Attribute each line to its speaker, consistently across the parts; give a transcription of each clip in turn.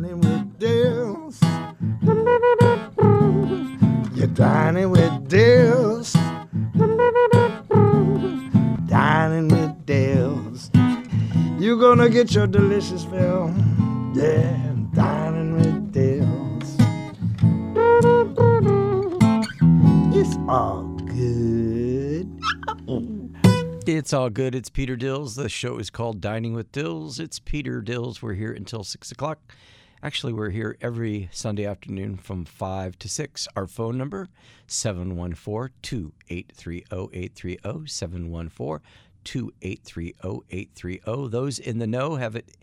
Speaker 1: dining with Dills. You're dining with Dills. Dining with Dills. You're gonna get your delicious fill. Yeah, dining with Dills. It's all good.
Speaker 2: It's all good. It's Peter Dills. The show is called Dining with Dills. It's Peter Dills. We're here until 6 o'clock. Actually, we're here every Sunday afternoon from 5 to 6. Our phone number, 714-283-0830, 714-283-0830. Those in the know have it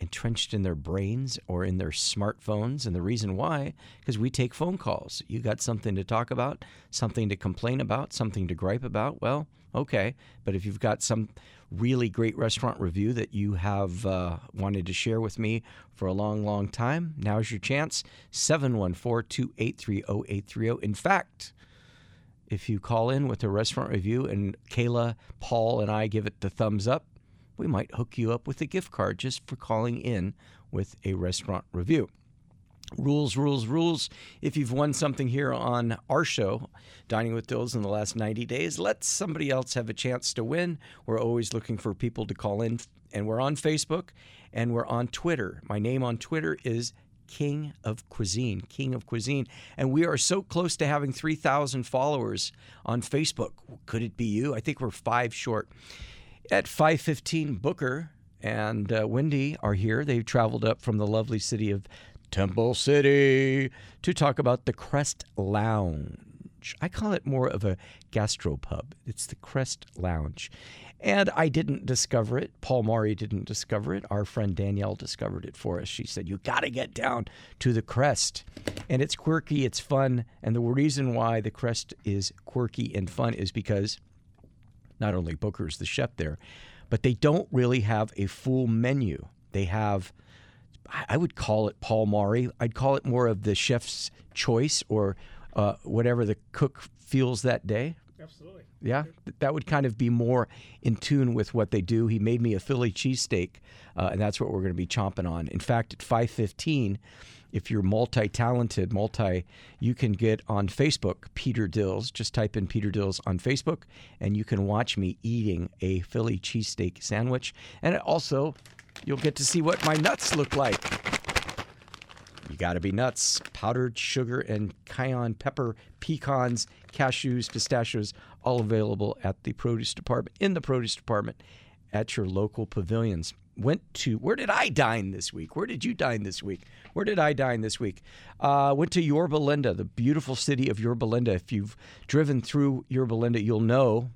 Speaker 2: entrenched in their brains or in their smartphones. And the reason why, because we take phone calls. You got something to talk about, something to complain about, something to gripe about. Well, okay. But if you've got some really great restaurant review that you have uh, wanted to share with me for a long, long time, now's your chance. 714 283 0830. In fact, if you call in with a restaurant review and Kayla, Paul, and I give it the thumbs up, we might hook you up with a gift card just for calling in with a restaurant review. Rules, rules, rules. If you've won something here on our show, Dining with Dills, in the last 90 days, let somebody else have a chance to win. We're always looking for people to call in, and we're on Facebook and we're on Twitter. My name on Twitter is King of Cuisine, King of Cuisine. And we are so close to having 3,000 followers on Facebook. Could it be you? I think we're five short. At 5:15, Booker and uh, Wendy are here. They've traveled up from the lovely city of Temple City to talk about the Crest Lounge. I call it more of a gastropub. It's the Crest Lounge. And I didn't discover it. Paul Maury didn't discover it. Our friend Danielle discovered it for us. She said, You got to get down to the Crest. And it's quirky, it's fun. And the reason why the Crest is quirky and fun is because not only Booker's the chef there, but they don't really have a full menu. They have, I would call it Paul Maury. I'd call it more of the chef's choice or uh, whatever the cook feels that day.
Speaker 3: Absolutely.
Speaker 2: Yeah, that would kind of be more in tune with what they do. He made me a Philly cheesesteak, uh, and that's what we're going to be chomping on. In fact, at 5:15, if you're multi-talented, multi, you can get on Facebook Peter Dills. Just type in Peter Dills on Facebook, and you can watch me eating a Philly cheesesteak sandwich. And also, you'll get to see what my nuts look like. You got to be nuts. Powdered sugar and cayenne pepper, pecans, cashews, pistachios, all available at the produce department, in the produce department at your local pavilions. Went to, where did I dine this week? Where did you dine this week? Where did I dine this week? Uh, went to Yorba Linda, the beautiful city of Yorba Linda. If you've driven through Yorba Linda, you'll know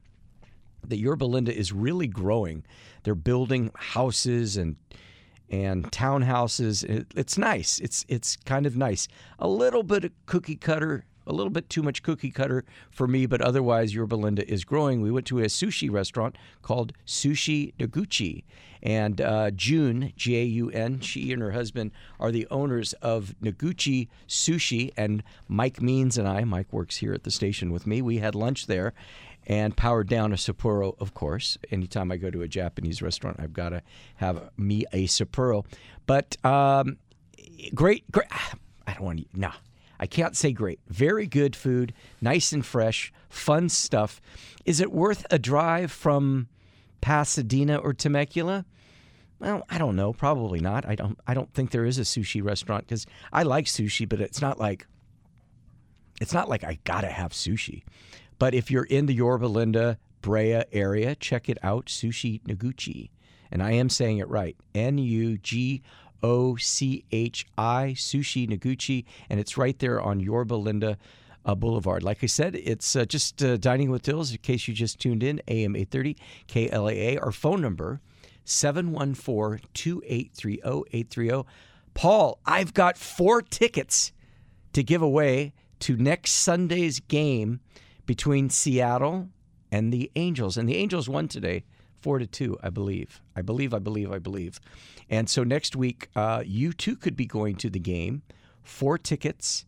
Speaker 2: that Yorba Linda is really growing. They're building houses and and townhouses. It, it's nice. It's it's kind of nice. A little bit of cookie cutter, a little bit too much cookie cutter for me, but otherwise, Yorba Linda is growing. We went to a sushi restaurant called Sushi Noguchi, and uh, June J A U N. She and her husband are the owners of Noguchi Sushi, and Mike Means and I. Mike works here at the station with me. We had lunch there, and powered down a Sapporo, of course. Anytime I go to a Japanese restaurant, I've got to have me a Sapporo. But um, great, great. I don't want to. No, I can't say great. Very good food, nice and fresh, fun stuff. Is it worth a drive from Pasadena or Temecula? Well, I don't know. Probably not. I don't. I don't think there is a sushi restaurant because I like sushi, but it's not like. It's not like I gotta have sushi. But if you're in the Yorba Linda, Brea area, check it out, Sushi Noguchi. And I am saying it right N U G O C H I, Sushi Noguchi. And it's right there on Yorba Linda uh, Boulevard. Like I said, it's uh, just uh, Dining with Dills, in case you just tuned in, AM 830 KLAA. Our phone number, 714 2830 830. Paul, I've got four tickets to give away to next Sunday's game between Seattle and the Angels. And the Angels won today, four to two, I believe. I believe, I believe, I believe. And so next week, uh, you too could be going to the game. Four tickets,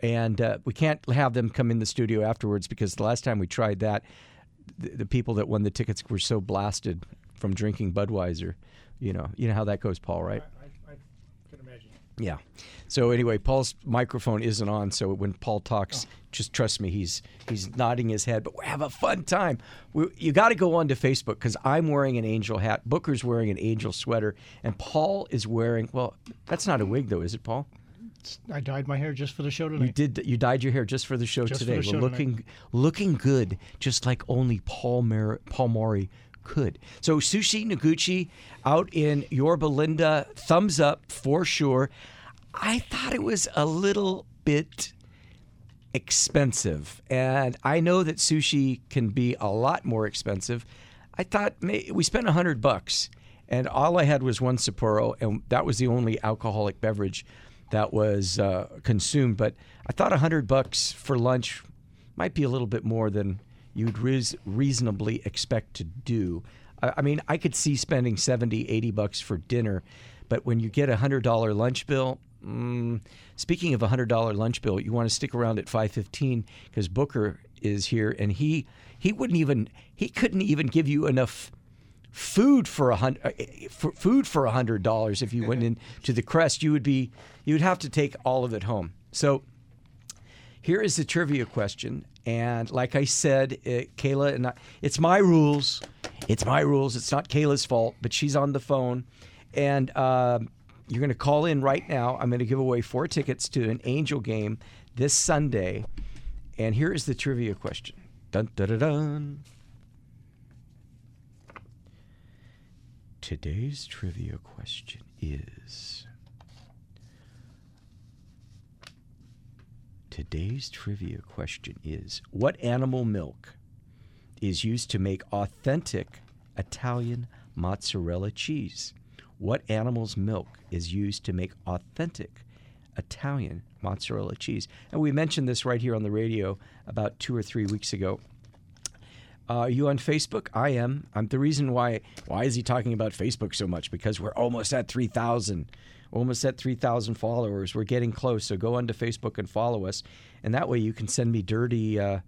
Speaker 2: and uh, we can't have them come in the studio afterwards because the last time we tried that, the, the people that won the tickets were so blasted from drinking Budweiser. You know, you know how that goes, Paul, right? Yeah. So anyway, Paul's microphone isn't on, so when Paul talks, just trust me, he's he's nodding his head. But we have a fun time. We, you got to go on to Facebook because I'm wearing an angel hat, Booker's wearing an angel sweater, and Paul is wearing. Well, that's not a wig though, is it, Paul?
Speaker 3: I dyed my hair just for the show tonight.
Speaker 2: You did. You dyed your hair just for the show
Speaker 3: Just
Speaker 2: today.
Speaker 3: the show
Speaker 2: looking looking good, just like only Paul Mar- Paul Maury could. So Sushi Noguchi out in Yorba Linda, thumbs up for sure. I thought it was a little bit expensive, and I know that sushi can be a lot more expensive. I thought we spent a hundred bucks, and all I had was one Sapporo, and that was the only alcoholic beverage that was uh, consumed. But I thought a hundred bucks for lunch might be a little bit more than you'd reas reasonably expect to do. I, I mean, I could see spending 70, 80 bucks for dinner, but when you get a hundred dollar lunch bill, mm, speaking of a hundred dollar lunch bill, you want to stick around at five fifteen because Booker is here, and he he wouldn't even he couldn't even give you enough food for a hundred food for a hundred dollars if you went into the crest you would be you would have to take all of it home. So here is the trivia question and like i said uh, kayla and I, it's my rules. It's my rules. It's not kayla's fault but she's on the phone. And um, you're going to call in right now. I'm going to give away four tickets to an angel game this sunday. And here is the trivia question. Dun dun dun dun. Today's trivia question is Today's trivia question is What animal milk is used to make authentic Italian mozzarella cheese? What animal's milk is used to make authentic Italian mozzarella cheese? And we mentioned this right here on the radio about two or three weeks ago. Uh, are you on Facebook? I am. I'm the reason why. Why is he talking about Facebook so much? Because we're almost at three thousand, almost at three thousand followers. We're getting close. So go onto Facebook and follow us, and that way you can send me dirty uh,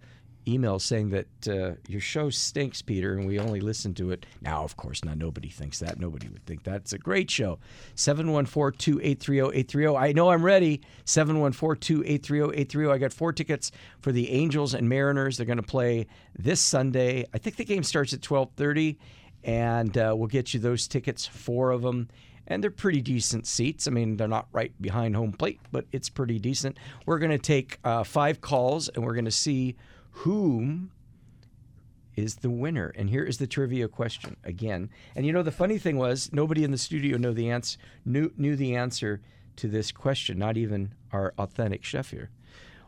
Speaker 2: emails saying that uh, your show stinks, Peter, and we only listen to it. Now, of course, not nobody thinks that. Nobody would think that. It's a great show. 714-2830830. I know I'm ready. 714-2830830. I got four tickets for the Angels and Mariners. They're going to play this Sunday. I think the game starts at 12:30 and uh, we'll get you those tickets, four of them. And they're pretty decent seats. I mean, they're not right behind home plate, but it's pretty decent. We're going to take uh, five calls and we're going to see whom is the winner. And here is the trivia question again. And you know the funny thing was nobody in the studio the knew knew the answer to this question, not even our authentic chef here.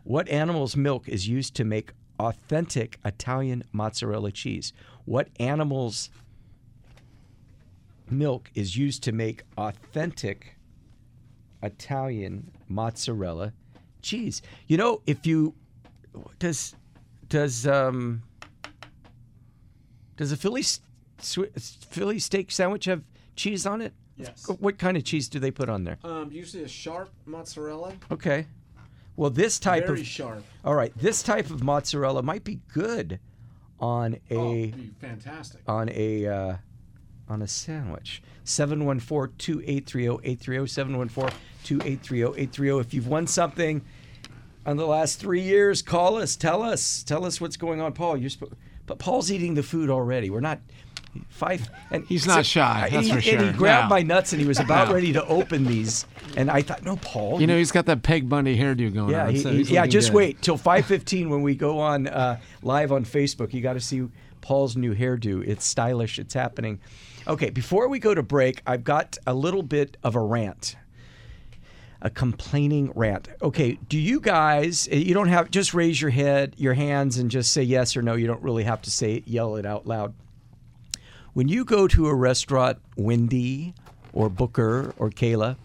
Speaker 2: What animal's milk is used to make authentic Italian mozzarella cheese? What animal's milk is used to make authentic Italian mozzarella cheese? You know, if you does does um does a Philly Philly steak sandwich have cheese on it?
Speaker 4: Yes.
Speaker 2: What kind of cheese do they put on there?
Speaker 4: Um, usually a sharp mozzarella.
Speaker 2: Okay. Well, this type
Speaker 4: Very
Speaker 2: of
Speaker 4: sharp.
Speaker 2: all right, this type of mozzarella might be good on a
Speaker 4: Oh, be fantastic.
Speaker 2: on a uh, on a sandwich. 714-2830830 714-2830830 if you've won something on the last 3 years call us tell us tell us what's going on Paul you're sp- but Paul's eating the food already we're not five and
Speaker 5: He's not shy, that's
Speaker 2: he,
Speaker 5: for
Speaker 2: and he grabbed
Speaker 5: No.
Speaker 2: my nuts and he was about
Speaker 5: No.
Speaker 2: ready to open these and I thought no Paul
Speaker 5: You know, he's got that Peg Bundy hairdo going
Speaker 2: yeah,
Speaker 5: on.
Speaker 2: he-
Speaker 5: so
Speaker 2: he- yeah. Just
Speaker 5: good.
Speaker 2: wait till five fifteen when we go on uh, live on Facebook. You got to see Paul's new hairdo. It's stylish. It's happening. Okay, before we go to break, I've got a little bit of a rant. A complaining rant. Okay, do you guys? eh, You don't have just raise your head, your hands, and just say yes or no. You don't really have to say yell it out loud. When you go to a restaurant, Wendy or Booker or Kayla,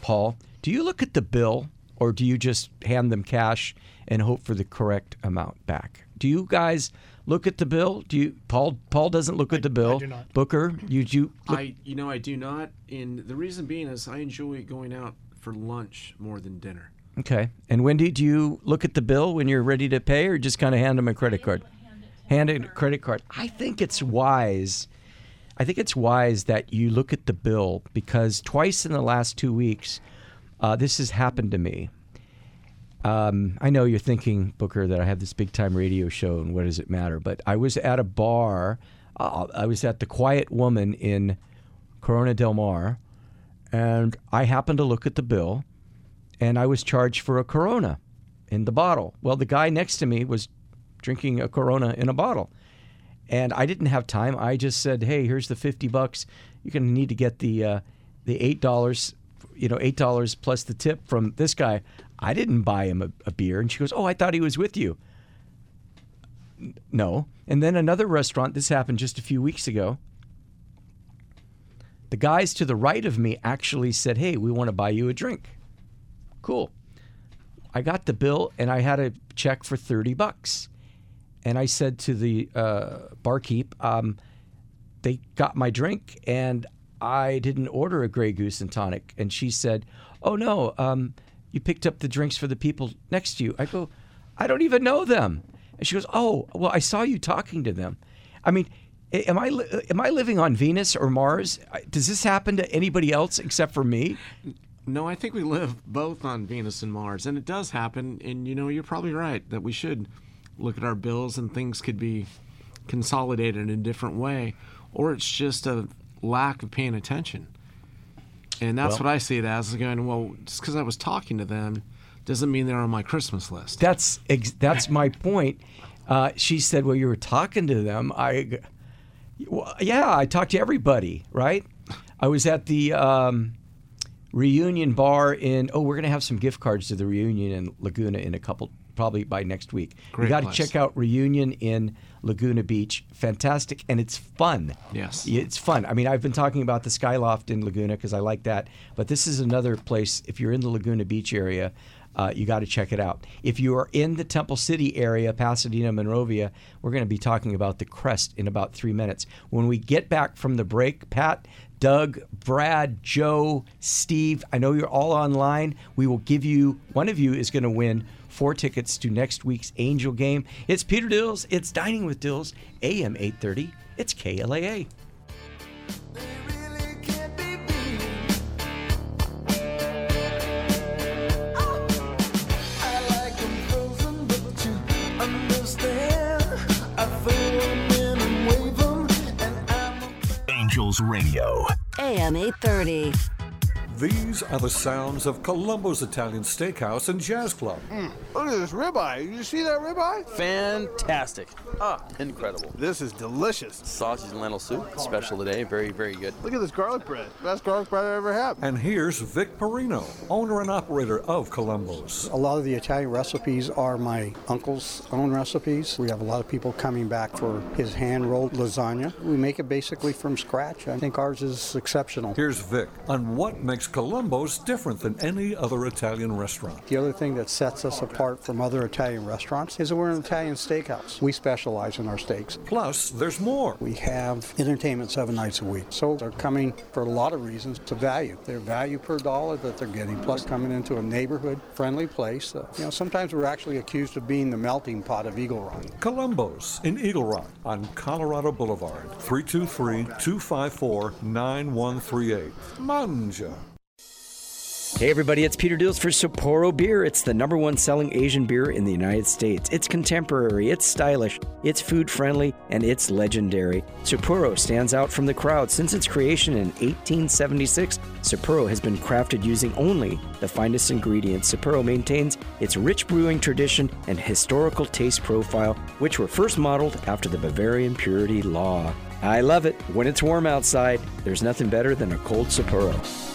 Speaker 2: Paul, do you look at the bill or do you just hand them cash and hope for the correct amount back? Do you guys look at the bill? Do you Paul Paul doesn't look at the bill.
Speaker 3: do not.
Speaker 2: Booker, you do look,
Speaker 4: I, you know, I do not. And the reason being is I enjoy going out for lunch more than dinner.
Speaker 2: Okay. And Wendy, do you look at the bill when you're ready to pay or just kind of hand them a credit card? Hand it a credit card. I think it's wise. I think it's wise that you look at the bill because twice in the last two weeks, Uh, this has happened to me. Um, I know you're thinking, Booker, that I have this big time radio show, and what does it matter? But I was at a bar. Uh, I was at the Quiet Woman in Corona del Mar, and I happened to look at the bill, and I was charged for a Corona in the bottle. Well, the guy next to me was drinking a Corona in a bottle, and I didn't have time. I just said, "Hey, here's the fifty bucks. You're gonna need to get the uh, the eight dollars, you know, eight dollars plus the tip from this guy." I didn't buy him a, a beer, and she goes, "Oh, I thought he was with you." No. And then another restaurant. This happened just a few weeks ago. The guys to the right of me actually said, "Hey, we want to buy you a drink." Cool. I got the bill and I had a check for 30 bucks. And I said to the uh, barkeep, um, they got my drink and I didn't order a Grey Goose and tonic. And she said, oh no, um, you picked up the drinks for the people next to you. I go, I don't even know them. And she goes, oh, well, I saw you talking to them. I mean, am I am I living on Venus or Mars? Does this happen to anybody else except for me?
Speaker 4: No, I think we live both on Venus and Mars, and it does happen. And you know, you're probably right that we should look at our bills and things could be consolidated in a different way, or it's just a lack of paying attention. And that's
Speaker 2: Well-
Speaker 4: what I see it as. Going, well, just because I was talking to them doesn't mean they're on my Christmas list.
Speaker 2: That's ex- that's my point. Uh, she said, "Well, you were talking to them." I, well, yeah, I talked to everybody. Right? I was at the um, reunion bar in. Oh, we're gonna have some gift cards to the reunion in Laguna in a couple, probably by next week. you
Speaker 4: Great
Speaker 2: got to check out reunion in Laguna Beach. Fantastic, and it's fun.
Speaker 4: Yes.
Speaker 2: it's fun. I mean, I've been talking about the Skyloft in Laguna because I like that, but this is another place. If you're in the Laguna Beach area, uh, you got to check it out. If you are in the Temple City area, Pasadena, Monrovia, we're going to be talking about the Crest in about three minutes. When we get back from the break, Pat, Doug, Brad, Joe, Steve, I know you're all online. We will give you, one of you is going to win four tickets to next week's Angel game. It's Peter Dills. It's Dining with Dills, AM 830. It's KLAA.
Speaker 6: Angels Radio.
Speaker 7: AM 830.
Speaker 8: These are the sounds of Colombo's Italian Steakhouse and Jazz Club.
Speaker 9: Look at this ribeye. Did you see that ribeye?
Speaker 10: Fantastic. Ah, incredible.
Speaker 9: This is delicious.
Speaker 10: Sausage and lentil soup, special today. Very, very good.
Speaker 9: Look at this garlic bread. Best garlic bread I ever had.
Speaker 8: And here's Vic Perino, owner and operator of Colombo's.
Speaker 11: A lot of the Italian recipes are my uncle's own recipes. We have a lot of people coming back for his hand rolled lasagna. We make it basically from scratch. I think ours is exceptional.
Speaker 8: Here's Vic on what makes Colombo's different than any other Italian restaurant.
Speaker 11: The other thing that sets us apart from other Italian restaurants is that we're an Italian steakhouse. We specialize in our steaks.
Speaker 8: Plus, there's more.
Speaker 11: We have entertainment seven nights a week. So they're coming for a lot of reasons to value. Their value per dollar that they're getting, plus coming into a neighborhood friendly place. Uh, you know, sometimes we're actually accused of being the melting pot of Eagle Rock.
Speaker 8: Colombo's in Eagle Rock on Colorado Boulevard, 323 254 9138. Manja.
Speaker 2: Hey everybody, it's Peter Dills for Sapporo Beer. It's the number one selling Asian beer in the United States. It's contemporary, it's stylish, it's food friendly, and it's legendary. Sapporo stands out from the crowd. Since its creation in 1876, Sapporo has been crafted using only the finest ingredients. Sapporo maintains its rich brewing tradition and historical taste profile, which were first modeled after the Bavarian purity law. I love it. When it's warm outside, there's nothing better than a cold Sapporo.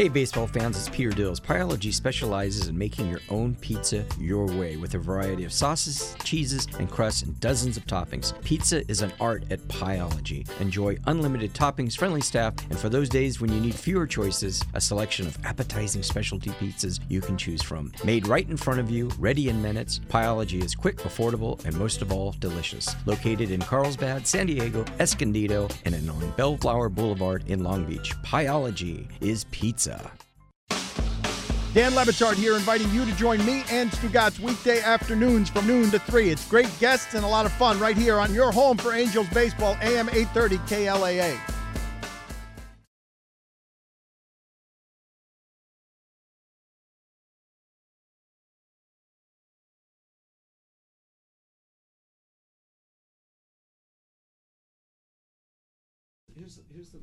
Speaker 2: Hey, baseball fans, it's Peter Dills. Pieology specializes in making your own pizza your way with a variety of sauces, cheeses, and crusts and dozens of toppings. Pizza is an art at Pieology. Enjoy unlimited toppings, friendly staff, and for those days when you need fewer choices, a selection of appetizing specialty pizzas you can choose from. Made right in front of you, ready in minutes, Pieology is quick, affordable, and most of all, delicious. Located in Carlsbad, San Diego, Escondido, and on Bellflower Boulevard in Long Beach, Pieology is pizza. Pizza.
Speaker 12: Dan Le Batard here, inviting you to join me and Stugotz weekday afternoons from noon to 3. It's great guests and a lot of fun right here on your home for Angels Baseball, AM 830 KLAA.
Speaker 2: Here's, here's the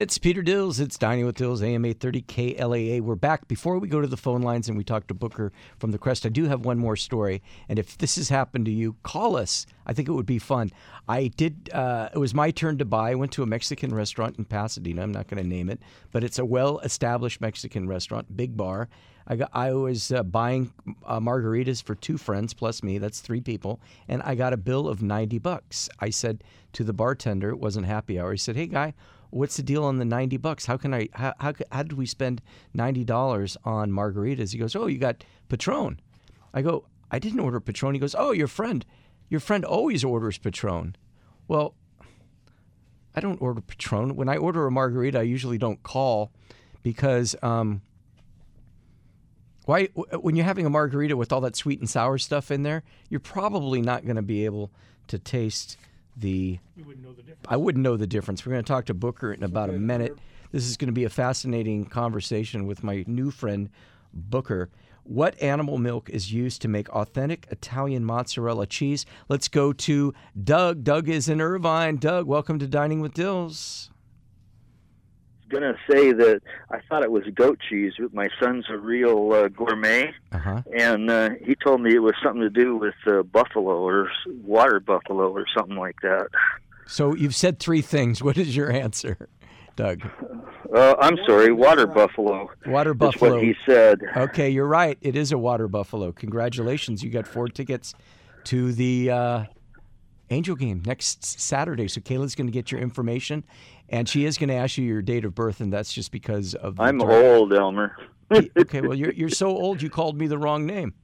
Speaker 2: it's Peter Dills. It's Dining with Dills, AM 830 KLAA. We're back. Before we go to the phone lines and we talk to Booker from the Crest, I do have one more story. And if this has happened to you, call us. I think it would be fun. I did, uh, it was my turn to buy. I went to a Mexican restaurant in Pasadena. I'm not going to name it, but it's a well established Mexican restaurant, big bar. I, got, I was uh, buying uh, margaritas for two friends plus me. That's three people. And I got a bill of 90 bucks. I said to the bartender, it wasn't happy hour. He said, Hey, guy, what's the deal on the 90 bucks? How can I, how, how, how did we spend $90 on margaritas? He goes, Oh, you got Patron. I go, I didn't order Patron. He goes, Oh, your friend, your friend always orders Patron. Well, I don't order Patron. When I order a margarita, I usually don't call because, um, why, when you're having a margarita with all that sweet and sour stuff in there, you're probably not going to be able to taste the.
Speaker 3: You wouldn't know the difference.
Speaker 2: I wouldn't know the difference. We're going to talk to Booker in about a minute. This is going to be a fascinating conversation with my new friend, Booker. What animal milk is used to make authentic Italian mozzarella cheese? Let's go to Doug. Doug is in Irvine. Doug, welcome to Dining with Dills.
Speaker 6: Gonna say that I thought it was goat cheese, but my son's a real uh, gourmet,
Speaker 2: uh-huh.
Speaker 6: and uh, he told me it was something to do with uh, buffalo or water buffalo or something like that.
Speaker 2: So you've said three things. What is your answer, Doug?
Speaker 6: Uh, I'm sorry, water buffalo.
Speaker 2: Water
Speaker 6: That's
Speaker 2: buffalo.
Speaker 6: what he said.
Speaker 2: Okay, you're right. It is a water buffalo. Congratulations. You got four tickets to the uh, Angel game next Saturday. So Kayla's going to get your information, and she is going to ask you your date of birth, and that's just because of. the
Speaker 6: I'm
Speaker 2: direct-
Speaker 6: old, Elmer.
Speaker 2: okay, well you're you're so old. You called me the wrong name.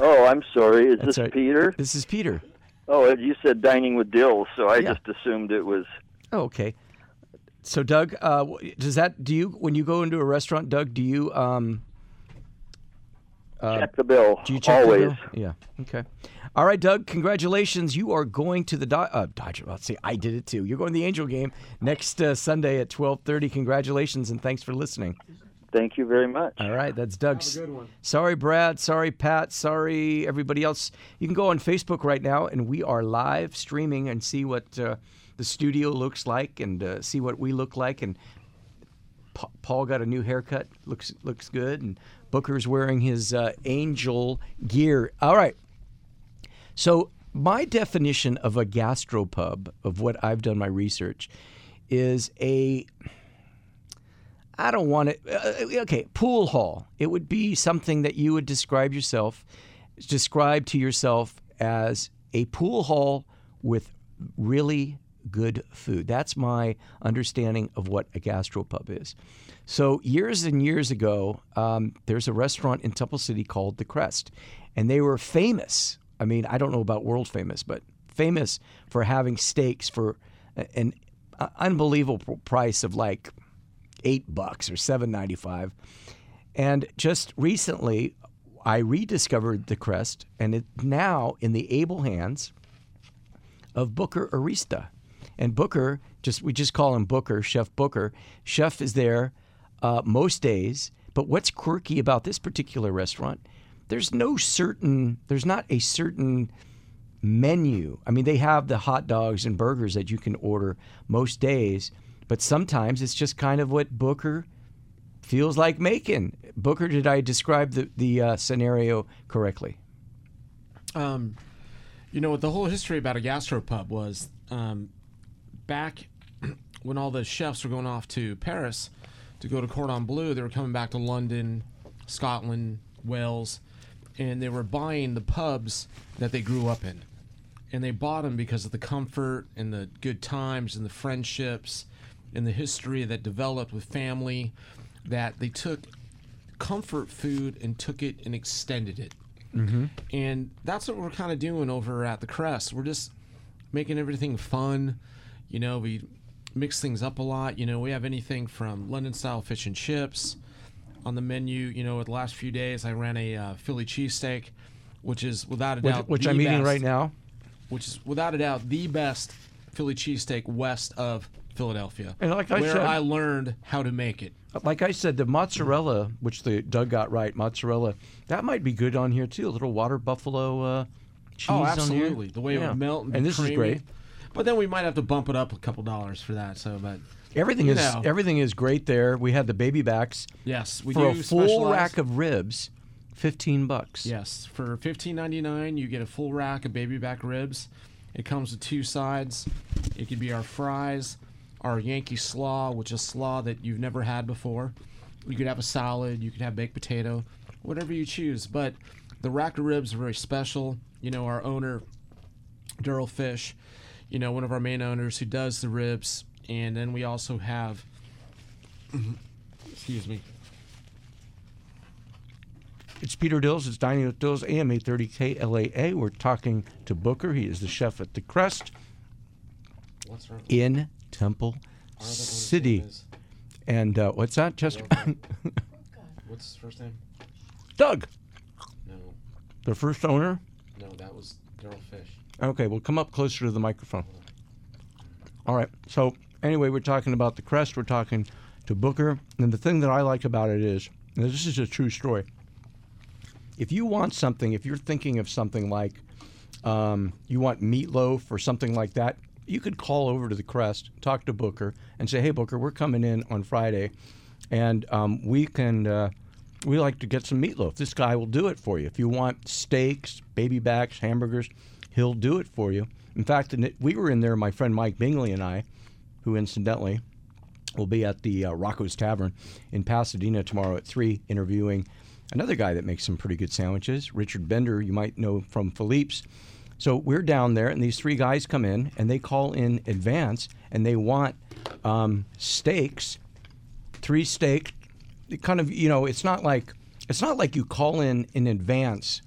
Speaker 6: Oh, I'm sorry. Is
Speaker 2: That's
Speaker 6: this
Speaker 2: right.
Speaker 6: Peter?
Speaker 2: This is Peter.
Speaker 6: Oh, you said dining with Dill, so I
Speaker 2: Yeah.
Speaker 6: just assumed it was.
Speaker 2: Oh, okay. So Doug, uh, does that do you when you go into a restaurant, Doug? Do you um, uh,
Speaker 6: Check the bill.
Speaker 2: Do you check
Speaker 6: Always.
Speaker 2: the bill? Yeah. Okay. All right, Doug. Congratulations. You are going to the Do- uh, Dodger. Let's see. I did it too. You're going to the Angel game next uh, Sunday at 12:30. Congratulations and thanks for listening.
Speaker 6: Thank you very much.
Speaker 2: All right, that's Doug. Sorry, Brad. Sorry, Pat. Sorry, everybody else. You can go on Facebook right now, and we are live streaming and see what uh, the studio looks like and uh, see what we look like. And Pa- Paul got a new haircut. looks looks good. And Booker's wearing his uh, angel gear. All right. So my definition of a gastropub, of what I've done my research, is a I don't want it. Uh, okay, pool hall. It would be something that you would describe yourself, describe to yourself as a pool hall with really good food. That's my understanding of what a gastropub is. So years and years ago, um, there's a restaurant in Temple City called The Crest, and they were famous. I mean, I don't know about world famous, but famous for having steaks for an unbelievable price of like eight bucks or seven ninety five. And just recently, I rediscovered the crest, and it now in the able hands of Booker Arista. And Booker, just we just call him Booker, Chef Booker. Chef is there uh, most days. But what's quirky about this particular restaurant? There's no certain. There's not a certain menu. I mean, they have the hot dogs and burgers that you can order most days, but sometimes it's just kind of what Booker feels like making. Booker, did I describe the the uh, scenario correctly?
Speaker 4: Um, you know the whole history about a gastropub was um, back when all the chefs were going off to Paris to go to Cordon Bleu. They were coming back to London, Scotland, Wales, and they were buying the pubs that they grew up in, and they bought them because of the comfort and the good times and the friendships and the history that developed with family. That they took comfort food and took it and extended it.
Speaker 2: Mm-hmm.
Speaker 4: And that's what we're kind of doing over at the Crest. We're just making everything fun. You know, we mix things up a lot. You know, we have anything from London style fish and chips on the menu. You know, the last few days I ran a uh, Philly cheesesteak, which is without a doubt
Speaker 2: which
Speaker 4: the
Speaker 2: I'm eating right now.
Speaker 4: Which is without a doubt the best Philly cheesesteak west of Philadelphia.
Speaker 2: And like I
Speaker 4: where
Speaker 2: said-
Speaker 4: I learned how to make it.
Speaker 2: Like I said, the mozzarella, which the Doug got right, mozzarella, that might be good on here too. A little water buffalo uh, cheese
Speaker 4: Oh,
Speaker 2: on here.
Speaker 4: absolutely. The way it
Speaker 2: Yeah.
Speaker 4: would melt and,
Speaker 2: and this is great.
Speaker 4: But then we might have to bump it up a couple dollars for that. So, but
Speaker 2: Everything is
Speaker 4: know.
Speaker 2: everything is great there. We had the baby backs.
Speaker 4: Yes, we
Speaker 2: for
Speaker 4: do
Speaker 2: a full rack of ribs, fifteen bucks.
Speaker 4: Yes, for fifteen ninety nine, you get a full rack of baby back ribs. It comes with two sides. It could be our fries, our Yankee slaw, which is slaw that you've never had before. You could have a salad. You could have baked potato, whatever you choose. But the rack of ribs are very special. You know, our owner, Daryl Fish, you know, one of our main owners who does the ribs, and then we also have, excuse me,
Speaker 2: It's Peter Dills. It's Dining with Dills, AM 830 KLAA. We're talking to Booker. He is the chef at the Crest in Temple City. And uh, what's that, Chester?
Speaker 4: What's his first name?
Speaker 2: Doug,
Speaker 4: No,
Speaker 2: the first owner.
Speaker 4: no, that was Daryl Fish.
Speaker 2: Okay, well, come up closer to the microphone. All right. So, anyway, we're talking about the crest. We're talking to Booker. And the thing that I like about it is, this is a true story. If you want something, if you're thinking of something like um, you want meatloaf or something like that, you could call over to the crest, talk to Booker, and say, hey, Booker, we're coming in on Friday, and um, we can. Uh, we like to get some meatloaf. This guy will do it for you. If you want steaks, baby backs, hamburgers, he'll do it for you. In fact, we were in there, my friend Mike Bingley and I, who incidentally will be at the uh, Rocco's Tavern in Pasadena tomorrow at 3, interviewing another guy that makes some pretty good sandwiches, Richard Binder, you might know from Philippe's. So we're down there, and these three guys come in, and they call in advance, and they want um, steaks, three steak. Kind of, you know, it's not like it's not like you call in in advance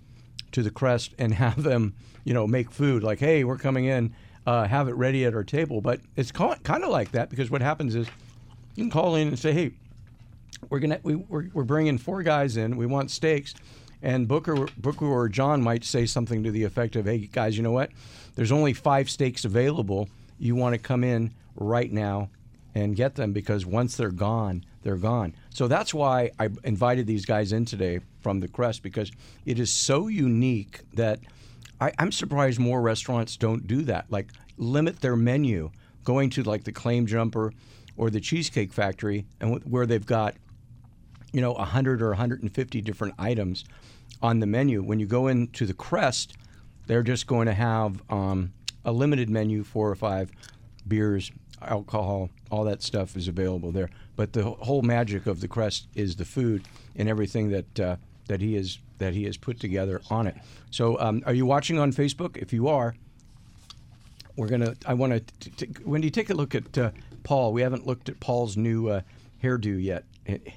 Speaker 2: to the crest and have them, you know, make food like, hey, we're coming in, uh, have it ready at our table. But it's kind of like that because what happens is you can call in and say, hey, we're gonna we, we're, we're bringing four guys in. We want steaks, and Booker Booker or John might say something to the effect of, "Hey guys, you know what? There's only five steaks available. You want to come in right now and get them because once they're gone, they're gone." So that's why I invited these guys in today from the Crest because it is so unique that I, I'm surprised more restaurants don't do that. Like limit their menu, going to like the Claim Jumper or the Cheesecake Factory, and wh- where they've got you know 100 or 150 different items on the menu. When you go into the Crest, they're just going to have um, a limited menu, four or five beers, alcohol, all that stuff is available there. But the whole magic of the Crest is the food and everything that uh, that he is that he has put together on it. So, um, are you watching on Facebook? If you are, we're gonna. I want to. Wendy, take a look at uh, Paul. We haven't looked at Paul's new uh, hairdo yet. It-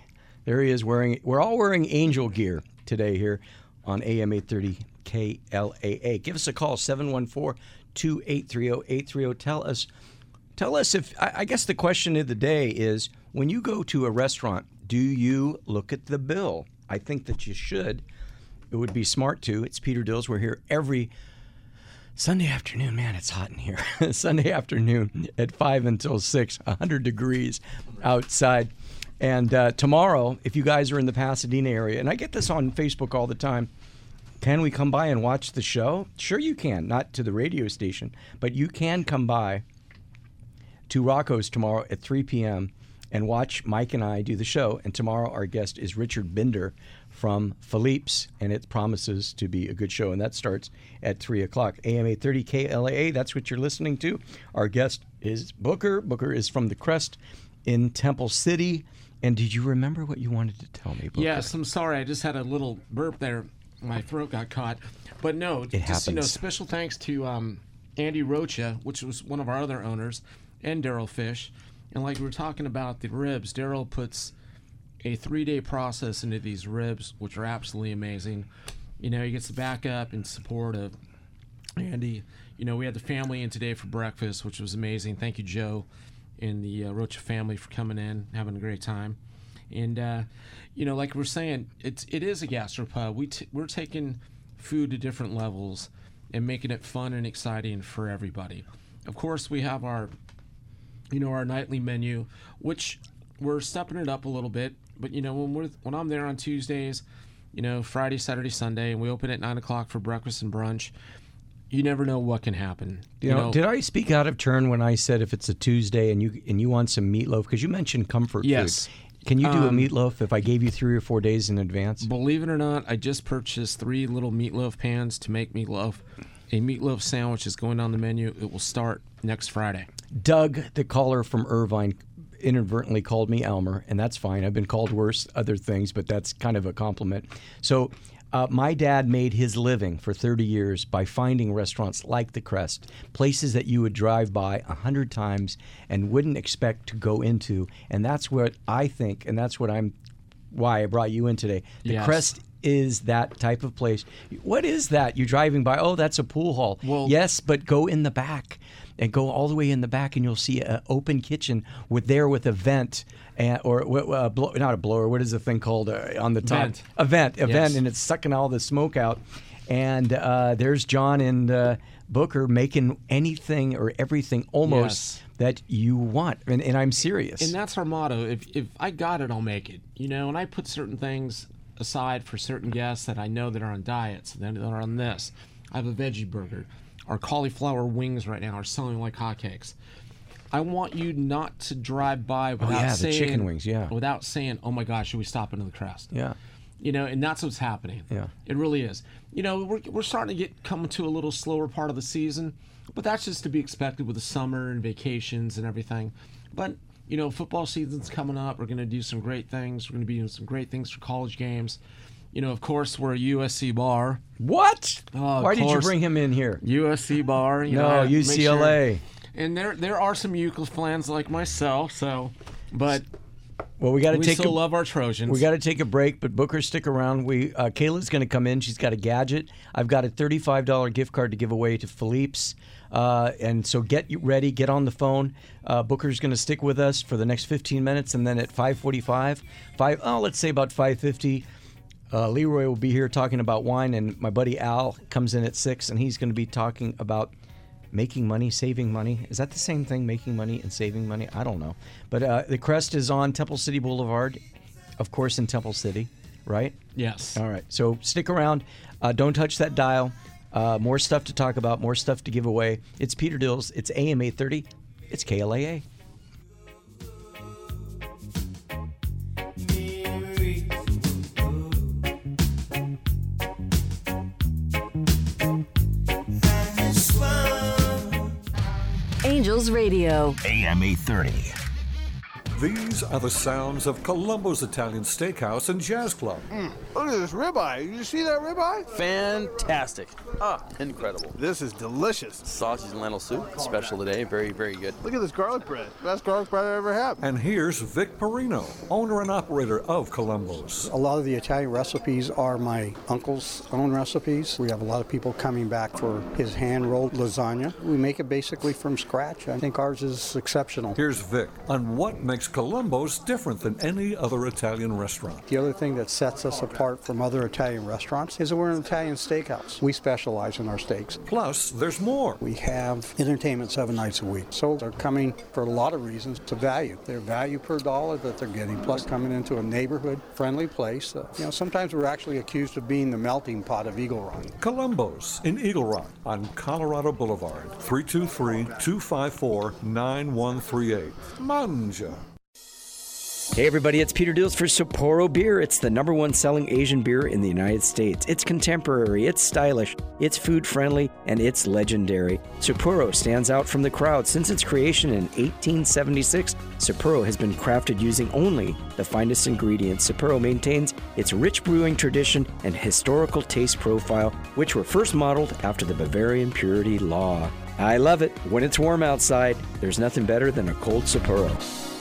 Speaker 2: there he is wearing. We're all wearing angel gear today here on AM 830 KLAA. Give us a call 714-2830-830. Tell us. Tell us if. I, I guess the question of the day is: When you go to a restaurant, do you look at the bill? I think that you should. It would be smart to. It's Peter Dills. We're here every Sunday afternoon, man, it's hot in here. Sunday afternoon at 5 until 6, 100 degrees outside. And uh, tomorrow, if you guys are in the Pasadena area, and I get this on Facebook all the time, can we come by and watch the show? Sure, you can. Not to the radio station, but you can come by to Rocco's tomorrow at 3 p.m. and watch Mike and I do the show. And tomorrow, our guest is Richard Binder from Philippe's, and it promises to be a good show. And that starts at 3 o'clock. AM 830 KLAA, that's what you're listening to. Our guest is Booker. Booker is from the Crest in Temple City. And did you remember what you wanted to tell me, Booker?
Speaker 4: Yes, I'm sorry. I just had a little burp there. My throat got caught. But no, just you know, special thanks to um, Andy Rocha, which was one of our other owners, and Daryl Fish. And like we were talking about the ribs, Daryl puts a three-day process into these ribs, which are absolutely amazing. You know, he gets the backup and support of Andy. You know, we had the family in today for breakfast, which was amazing. Thank you, Joe, and the uh, Rocha family for coming in, having a great time. And uh, you know, like we're saying, it's it is a gastropub. We t- we're taking food to different levels and making it fun and exciting for everybody. Of course, we have our you know our nightly menu, which we're stepping it up a little bit. But you know, when we're when I'm there on Tuesdays, you know, Friday, Saturday, Sunday, and we open at nine o'clock for breakfast and brunch you never know what can happen.
Speaker 2: You know, did I speak out of turn when I said if it's a Tuesday and you and you want some meatloaf because you mentioned comfort
Speaker 4: Yes.
Speaker 2: food? Can you do
Speaker 4: Um,
Speaker 2: a meatloaf if I gave you three or four days in advance?
Speaker 4: Believe it or not, I just purchased three little meatloaf pans to make meatloaf. A meatloaf sandwich is going on the menu. It will start next Friday.
Speaker 2: Doug, the caller from Irvine, inadvertently called me Elmer, and that's fine. I've been called worse other things, but that's kind of a compliment. So, uh, my dad made his living for 30 years by finding restaurants like the Crest, places that you would drive by a hundred times and wouldn't expect to go into, and that's what I think, and that's what I'm, why I brought you in today. The
Speaker 4: Yes.
Speaker 2: Crest is that type of place. What is that? You're driving by, oh, that's a pool hall.
Speaker 4: Well-
Speaker 2: yes, but go in the back and go all the way in the back, and you'll see an open kitchen with there with a vent. And, or uh, blow, not a blower. What is the thing called uh, on the top?
Speaker 4: Vent.
Speaker 2: A vent. A
Speaker 4: Yes.
Speaker 2: vent, and it's sucking all the smoke out. And uh, there's John and uh, Booker making anything or everything almost
Speaker 4: Yes.
Speaker 2: that you want. And, and I'm serious.
Speaker 4: And that's our motto. If if I got it, I'll make it. You know, and I put certain things aside for certain guests that I know that are on diets, that are on this. I have a veggie burger. Our cauliflower wings right now are selling like hotcakes. I want you not to drive by oh, without
Speaker 2: Oh, yeah, the
Speaker 4: saying
Speaker 2: chicken wings, yeah.
Speaker 4: without saying, "Oh my gosh, should we stop into the crest?"
Speaker 2: yeah.
Speaker 4: You know, and that's what's happening.
Speaker 2: Yeah.
Speaker 4: It really is. You know, we're, we're starting to get coming to a little slower part of the season, but that's just to be expected with the summer and vacations and everything. But, you know, football season's coming up. We're going to do some great things. We're going to be doing some great things for college games. You know, of course, we're a USC bar.
Speaker 2: What?
Speaker 4: Of
Speaker 2: Why did you
Speaker 4: course.
Speaker 2: bring him in here?
Speaker 4: USC bar. You
Speaker 2: No,
Speaker 4: know, I have to make sure-
Speaker 2: UCLA.
Speaker 4: And there there are some Euclid fans like myself, so, but
Speaker 2: Well, we got to
Speaker 4: we
Speaker 2: take
Speaker 4: still
Speaker 2: a,
Speaker 4: love our Trojans.
Speaker 2: We got to take a break, but Booker, stick around. We uh, Kayla's going to come in. She's got a gadget. I've got a thirty-five dollar gift card to give away to Philippe's, uh, and so get ready. Get on the phone. Uh, Booker's going to stick with us for the next fifteen minutes, and then at five forty-five, five oh, let's say about five fifty. Uh, Leroy will be here talking about wine, and my buddy Al comes in at six, and he's going to be talking about making money, saving money. Is that the same thing, making money and saving money? I don't know. But uh, the Crest is on Temple City Boulevard, of course, in Temple City, right?
Speaker 4: Yes.
Speaker 2: All right. So stick around. Uh, don't touch that dial. Uh, more stuff to talk about, more stuff to give away. It's Peter Dills. It's AM 830. It's KLAA.
Speaker 7: Angels Radio.
Speaker 8: AM 830. These are the sounds of Colombo's Italian Steakhouse and Jazz Club.
Speaker 9: Look at this ribeye. You see that ribeye?
Speaker 10: Fantastic. Ah, incredible.
Speaker 9: This is delicious.
Speaker 10: Sausage and lentil soup, special today. Very, very good.
Speaker 9: Look at this garlic bread. Best garlic bread I ever had.
Speaker 8: And here's Vic Perino, owner and operator of Colombo's.
Speaker 11: A lot of the Italian recipes are my uncle's own recipes. We have a lot of people coming back for his hand rolled lasagna. We make it basically from scratch. I think ours is exceptional.
Speaker 8: Here's Vic on what makes Colombo's different than any other Italian restaurant.
Speaker 11: The other thing that sets us apart from other Italian restaurants is that we're an Italian steakhouse. We specialize in our steaks.
Speaker 8: Plus, there's more.
Speaker 11: We have entertainment seven nights a week. So they're coming for a lot of reasons to value. Their value per dollar that they're getting, plus coming into a neighborhood friendly place. Uh, you know, sometimes we're actually accused of being the melting pot of Eagle Rock.
Speaker 8: Colombo's in Eagle Rock on Colorado Boulevard, 323 254 9138. Manja.
Speaker 2: Hey everybody, it's Peter Dills for Sapporo Beer. It's the number one selling Asian beer in the United States. It's contemporary, it's stylish, it's food friendly, and it's legendary. Sapporo stands out from the crowd. Since its creation in 1876, Sapporo has been crafted using only the finest ingredients. Sapporo maintains its rich brewing tradition and historical taste profile, which were first modeled after the Bavarian purity law. I love it. When it's warm outside, there's nothing better than a cold Sapporo.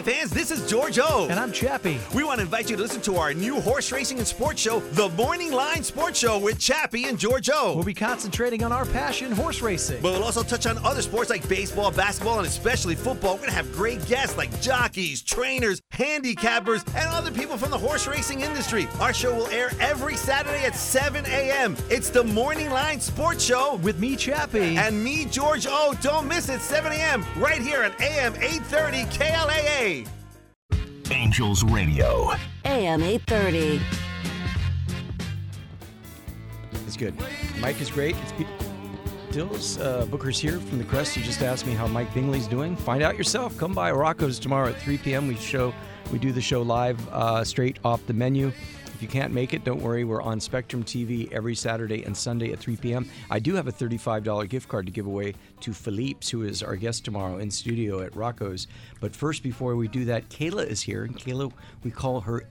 Speaker 13: Hi, fans. This is George O. And I'm Chappie. We want to invite you to listen to our new horse racing and sports show, The Morning Line Sports Show with Chappie and George O. We'll be concentrating on our passion, horse racing. But we'll also touch on other sports like baseball, basketball, and especially football. We're going to have great guests like jockeys, trainers, handicappers, and other people from the horse racing industry. Our show will air every Saturday at 7 a.m. It's The Morning Line Sports Show with me, Chappie. And me, George O. Don't miss it, 7 a.m. right here on AM 830 KLAA.
Speaker 8: Angels Radio.
Speaker 7: AM 830.
Speaker 2: It's good. Mike is great. It's Pe- Dills, uh, Booker's here from the Crest. You just asked me how Mike Bingley's doing. Find out yourself. Come by Rocco's tomorrow at 3 p.m. We show, we do the show live, uh, straight off the menu. If you can't make it, don't worry. We're on Spectrum TV every Saturday and Sunday at 3 p.m. I do have a $35 gift card to give away to Philippe's, who is our guest tomorrow in studio at Rocco's. But first, before we do that, Kayla is here. And Kayla, we call her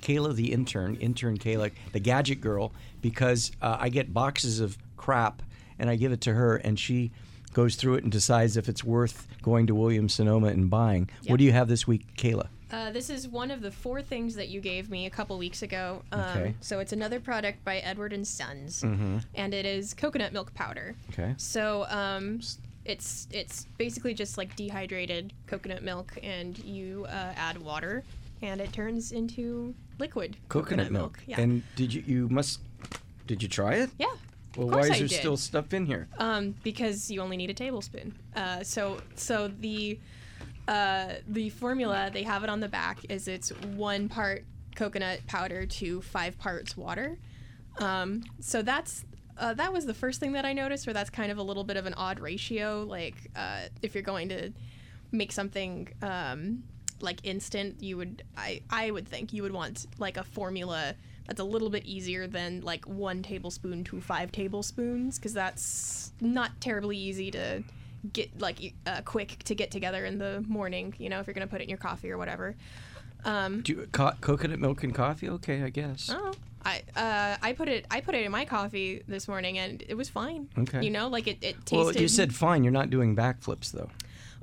Speaker 2: Kayla the intern, intern Kayla, the gadget girl, because uh, I get boxes of crap and I give it to her, and she goes through it and decides if it's worth going to Williams Sonoma and buying. What do you have this week, Kayla?
Speaker 14: Uh, this is one of the four things that you gave me a couple weeks ago. Um,
Speaker 2: Okay.
Speaker 14: So it's another product by Edward and Sons,
Speaker 2: Mhm.
Speaker 14: and it is coconut milk powder.
Speaker 2: Okay.
Speaker 14: So um, it's it's basically just like dehydrated coconut milk, and you uh, add water, and it turns into liquid
Speaker 2: Coconut, milk.
Speaker 14: Yeah.
Speaker 2: And did you? You must. Did you try it?
Speaker 14: yeah.
Speaker 2: Well, why is
Speaker 14: I
Speaker 2: there
Speaker 14: did.
Speaker 2: still stuff in here?
Speaker 14: Um, because you only need a tablespoon. Uh, so so the uh, the formula they have it on the back is it's one part coconut powder to five parts water. Um, so that's uh, that was the first thing that I noticed, where that's kind of a little bit of an odd ratio. Like uh, if you're going to make something um, like instant, you would I I would think you would want like a formula that's a little bit easier than like one tablespoon to five tablespoons because that's not terribly easy to get like uh, quick to get together in the morning. You know, if you're gonna put it in your coffee or whatever. Um,
Speaker 2: Do you, co- coconut milk and coffee? Okay, I guess.
Speaker 14: Oh, I uh, I put it I put it in my coffee this morning and it was fine.
Speaker 2: Okay.
Speaker 14: You know, like it, it tasted.
Speaker 2: Well, you said fine. You're not doing backflips though.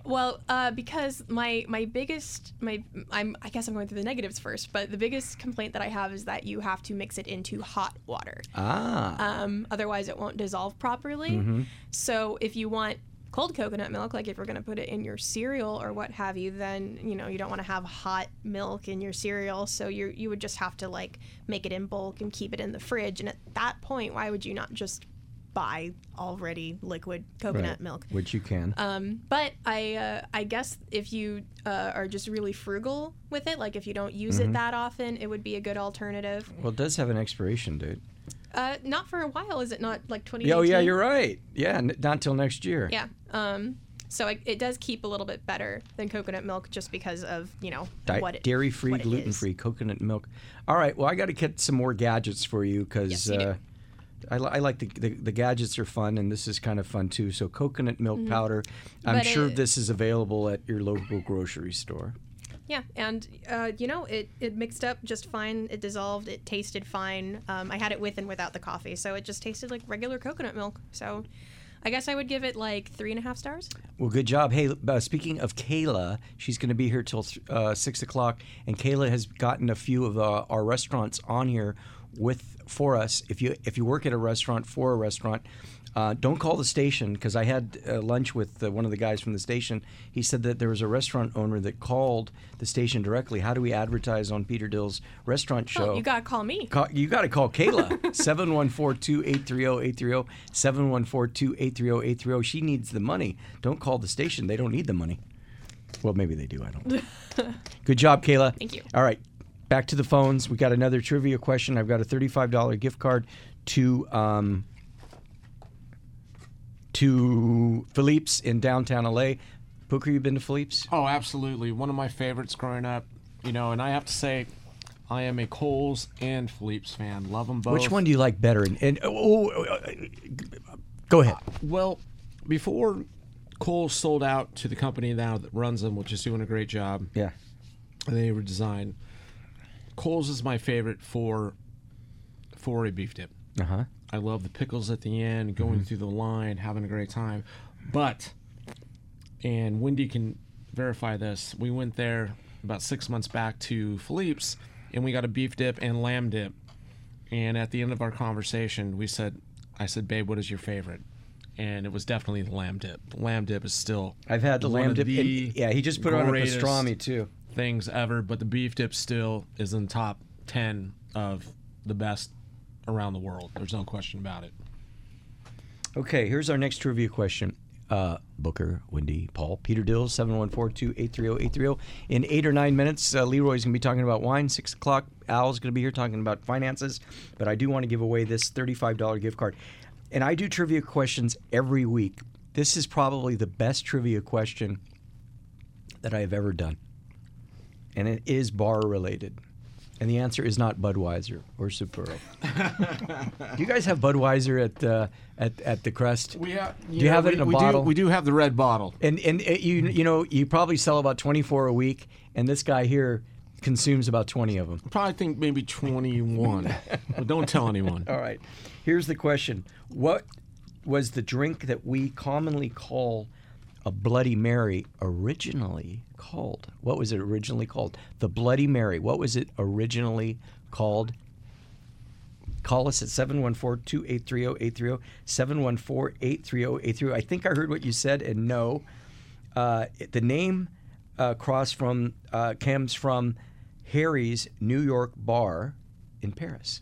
Speaker 14: Well, uh, because my my biggest my I'm I guess I'm going through the negatives first, but the biggest complaint that I have is that you have to mix it into hot water.
Speaker 2: Ah.
Speaker 14: Um, otherwise, it won't dissolve properly.
Speaker 2: Mhm.
Speaker 14: So if you want cold coconut milk, like if you're going to put it in your cereal or what have you, then you know you don't want to have hot milk in your cereal. So you you would just have to like make it in bulk and keep it in the fridge. And at that point, why would you not just buy already liquid coconut
Speaker 2: Right,
Speaker 14: milk?
Speaker 2: Which you can.
Speaker 14: Um, but I uh, I guess if you uh, are just really frugal with it, like if you don't use
Speaker 2: Mhm.
Speaker 14: it that often, it would be a good alternative.
Speaker 2: well, it does have an expiration date.
Speaker 14: Uh, not for a while, is it not? Like twenty.
Speaker 2: Oh, yeah, you're right. Yeah, n- not till next year.
Speaker 14: Yeah. Um, so it, it does keep a little bit better than coconut milk just because of you know
Speaker 2: Di-
Speaker 14: what it,
Speaker 2: dairy free, gluten free, coconut milk. All right. Well, I got to get some more gadgets for you because
Speaker 14: Yes,
Speaker 2: uh, I, li- I like the, the the gadgets are fun and this is kind of fun too. So coconut milk
Speaker 14: Mhm.
Speaker 2: powder. I'm
Speaker 14: But
Speaker 2: sure
Speaker 14: it-
Speaker 2: this is available at your local grocery store.
Speaker 14: Yeah, and uh, you know it it mixed up just fine. It dissolved. It tasted fine. Um, I had it with and without the coffee, so it just tasted like regular coconut milk. So. I guess I would give it like three and a half stars.
Speaker 2: Well, good job. Hey, uh, speaking of Kayla, she's going to be here till uh, six o'clock, and Kayla has gotten a few of uh, our restaurants on here with for us. If you if you work at a restaurant for a restaurant, uh, don't call the station because I had uh, lunch with uh, one of the guys from the station. He said that there was a restaurant owner that called the station directly. How do we advertise on Peter Dill's restaurant show?
Speaker 14: Oh, you gotta call me.
Speaker 2: Call, you got to call Kayla. 714-2830830 714-2830830 she needs the money. Don't call the station. They don't need the money. Well maybe they do. I don't know. Good job Kayla.
Speaker 14: Thank you.
Speaker 2: all right. Back to the phones. We got another trivia question. I've got a $35 gift card to um, to Philippe's in downtown LA Booker you been to Philippe's
Speaker 4: Oh, absolutely. One of my favorites growing up. You know, and I have to say, I am a Cole's and Philippe's fan. Love them both.
Speaker 2: which one do you like better and, and oh, oh, oh, go ahead
Speaker 4: Well, before Cole's sold out to the company now that runs them, which is doing a great job.
Speaker 2: Yeah.
Speaker 4: And they redesigned. Cole's is my favorite for for a beef dip.
Speaker 2: uh-huh
Speaker 4: I love the pickles at the end, going
Speaker 2: Mhm.
Speaker 4: through the line, having a great time. But, and Wendy can verify this, we went there about six months back to Philippe's and we got a beef dip and lamb dip. And at the end of our conversation, we said, I said, babe, what is your favorite? And it was definitely the lamb dip. The lamb dip is still.
Speaker 2: I've had the lamb dip, and-
Speaker 4: the
Speaker 2: yeah, he just put it on a pastrami, too.
Speaker 4: Things ever, but the beef dip still is in top 10 of the best around the world. There's no question about it.
Speaker 2: Okay, here's our next trivia question. Uh, Booker, Wendy, Paul, Peter Dills, 714-2830830. In eight or nine minutes, uh, Leroy's going to be talking about wine. Six o'clock, Al's going to be here talking about finances. But I do want to give away this $35 gift card. and I do trivia questions every week. This is probably the best trivia question that I have ever done, and it is bar related. And the answer is not Budweiser or Sapporo. do you guys have Budweiser at uh, at at the Crest?
Speaker 4: We have.
Speaker 2: Do you have
Speaker 4: we,
Speaker 2: it in a
Speaker 4: we
Speaker 2: bottle?
Speaker 4: Do, we do have the red bottle.
Speaker 2: And and it, you you know you probably sell about twenty four a week, and this guy here consumes about twenty of them.
Speaker 4: Probably think maybe 21. but don't tell anyone.
Speaker 2: All right. Here's the question: What was the drink that we commonly call a Bloody Mary originally called? What was it originally called? The Bloody Mary. What was it originally called? Call us at 714-283-0830, 714-830-830. I think I heard what you said, and no. Uh, the name uh, cross from uh, comes from Harry's New York bar in Paris.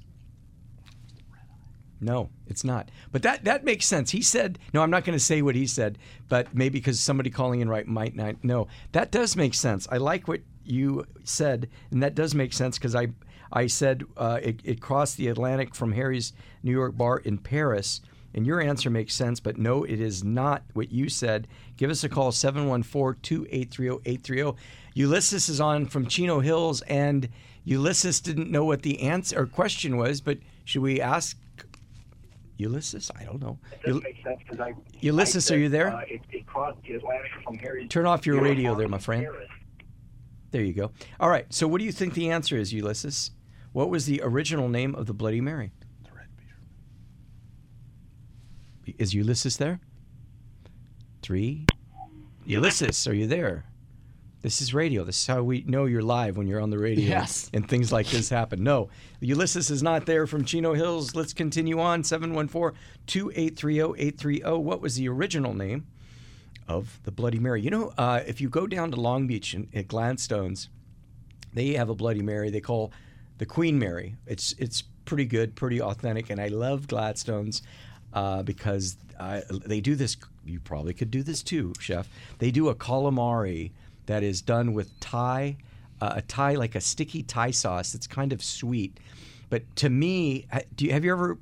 Speaker 2: No, it's not. But that that makes sense. He said, no, I'm not going to say what he said, but maybe because somebody calling in right might not know. That does make sense. I like what you said, and that does make sense because I I said uh, it, it crossed the Atlantic from Harry's New York bar in Paris. And your answer makes sense, but no, it is not what you said. Give us a call, 714 283 0830. Ulysses is on from Chino Hills, and Ulysses didn't know what the answer or question was, but should we ask Ulysses? I don't know.
Speaker 15: It does
Speaker 2: Ul-
Speaker 15: make sense because I.
Speaker 2: Ulysses,
Speaker 15: I
Speaker 2: are you there?
Speaker 15: Uh, it, it crossed the Atlantic from Harry's.
Speaker 2: Turn off your radio there, my friend.
Speaker 15: Paris.
Speaker 2: There you go. All right. So, what do you think the answer is, Ulysses? What was the original name of the Bloody Mary? The Red Beer. Is Ulysses there? Three. Ulysses, are you there? This is radio. This is how we know you're live when you're on the radio.
Speaker 4: Yes.
Speaker 2: And things like this happen. No, Ulysses is not there from Chino Hills. Let's continue on. 714 2830 830. What was the original name of the Bloody Mary? You know, uh, if you go down to Long Beach in, at Gladstone's, they have a Bloody Mary they call the Queen Mary. It's it's pretty good, pretty authentic, and I love Gladstone's uh, because uh, they do this. You probably could do this too, chef. They do a calamari that is done with Thai, uh, a Thai like a sticky Thai sauce. It's kind of sweet, but to me, do you have you ever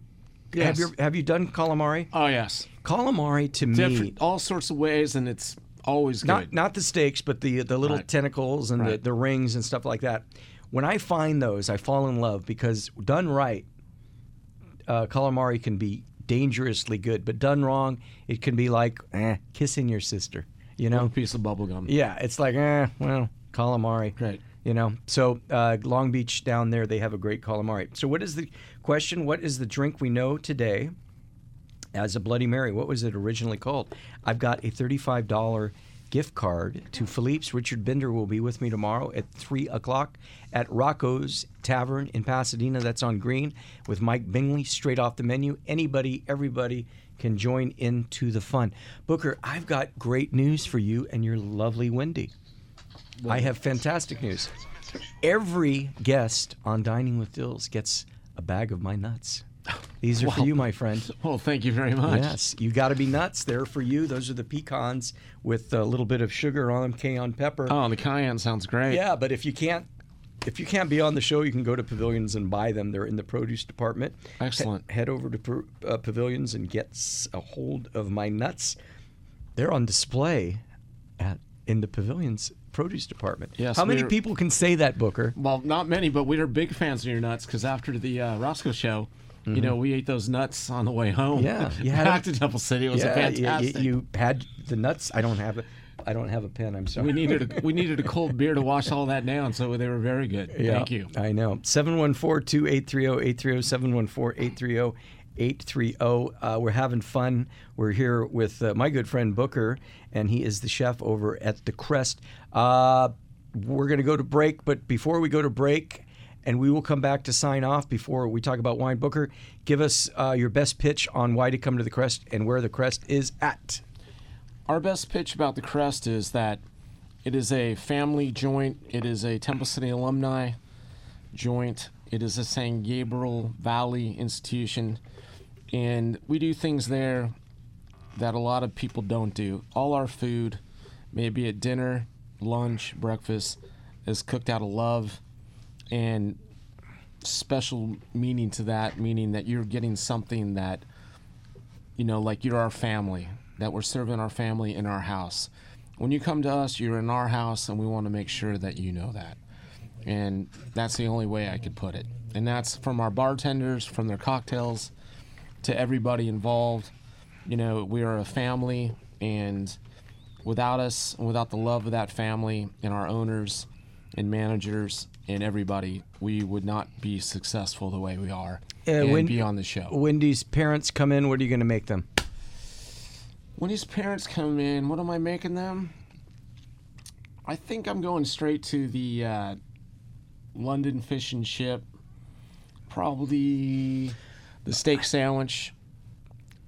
Speaker 2: have you have you done calamari?
Speaker 4: Oh yes,
Speaker 2: calamari to me
Speaker 4: all sorts of ways, and it's always good.
Speaker 2: not not the steaks, but the the little
Speaker 4: Right.
Speaker 2: tentacles and the, the rings and stuff like that. When I find those, I fall in love because done right, uh, calamari can be dangerously good, but done wrong, it can be like eh, kissing your sister. You know,
Speaker 4: One piece of bubble gum.
Speaker 2: yeah, it's like eh, well, calamari.
Speaker 4: Right.
Speaker 2: You know, so uh, Long Beach down there, they have a great calamari. So, what is the question? What is the drink we know today as a Bloody Mary? What was it originally called? I've got a thirty-five dollar gift card to Philippe's. Richard Binder will be with me tomorrow at three o'clock at Rocco's Tavern in Pasadena. That's on Green with Mike Bingley, straight off the menu. Anybody, everybody can join into the fun. Booker, I've got great news for you and your lovely Wendy. I have fantastic news. Every guest on Dining with Dills gets a bag of my nuts. These are for you, my friend.
Speaker 4: Well, thank you very much.
Speaker 2: Yes, you got to be nuts. They're for you. Those are the pecans with a little bit of sugar on them, cayenne pepper.
Speaker 4: Oh, the cayenne sounds great.
Speaker 2: Yeah, but if you can't, if you can't be on the show, you can go to Pavilions and buy them. They're in the produce department.
Speaker 4: Excellent.
Speaker 2: He- head over to uh, Pavilions and get a hold of my nuts. They're on display at in the Pavilions produce department.
Speaker 4: Yes,
Speaker 2: How many people can say that, Booker?
Speaker 4: Well, not many, but we are big fans of your nuts because after the uh, Roscoe show, you
Speaker 2: Mhm.
Speaker 4: know, we ate those nuts on the way home.
Speaker 2: Yeah, you had
Speaker 4: back
Speaker 2: a-
Speaker 4: to Temple City. It was a
Speaker 2: yeah, you-
Speaker 4: fantastic.
Speaker 2: You, you had the nuts. I don't have a, I don't have a pen. I'm sorry.
Speaker 4: we needed a, we needed a cold beer to wash all that down, so they were very good.
Speaker 2: Yeah,
Speaker 4: Thank you.
Speaker 2: I know. 714-2830-830, 714-830-830. Uh, we're having fun. We're here with uh, my good friend Booker, and he is the chef over at the Crest. Uh, we're going to go to break, but before we go to break, and we will come back to sign off before we talk about wine. Booker, give us uh, your best pitch on why to come to the Crest and where the Crest is at.
Speaker 4: Our best pitch about the Crest is that it is a family joint. It is a Temple City alumni joint. It is a San Gabriel Valley institution. And we do things there that a lot of people don't do. All our food, maybe at dinner, lunch, breakfast, is cooked out of love and special meaning to that, meaning that you're getting something that you know, like you're our family, that we're serving our family in our house. When you come to us, you're in our house, and we want to make sure that you know that. And that's the only way I could put it. And that's from our bartenders, from their cocktails, to everybody involved. You know, we are a family, and without us, without the love of that family, and our owners, and managers, and everybody, we would not be successful the way we are
Speaker 2: Uh,
Speaker 4: and
Speaker 2: when-
Speaker 4: be on the show.
Speaker 2: Wendy's parents come in. What are you going to make them?
Speaker 4: When his parents come in, what am I making them? I think I'm going straight to the uh, London fish and chip, probably the steak sandwich,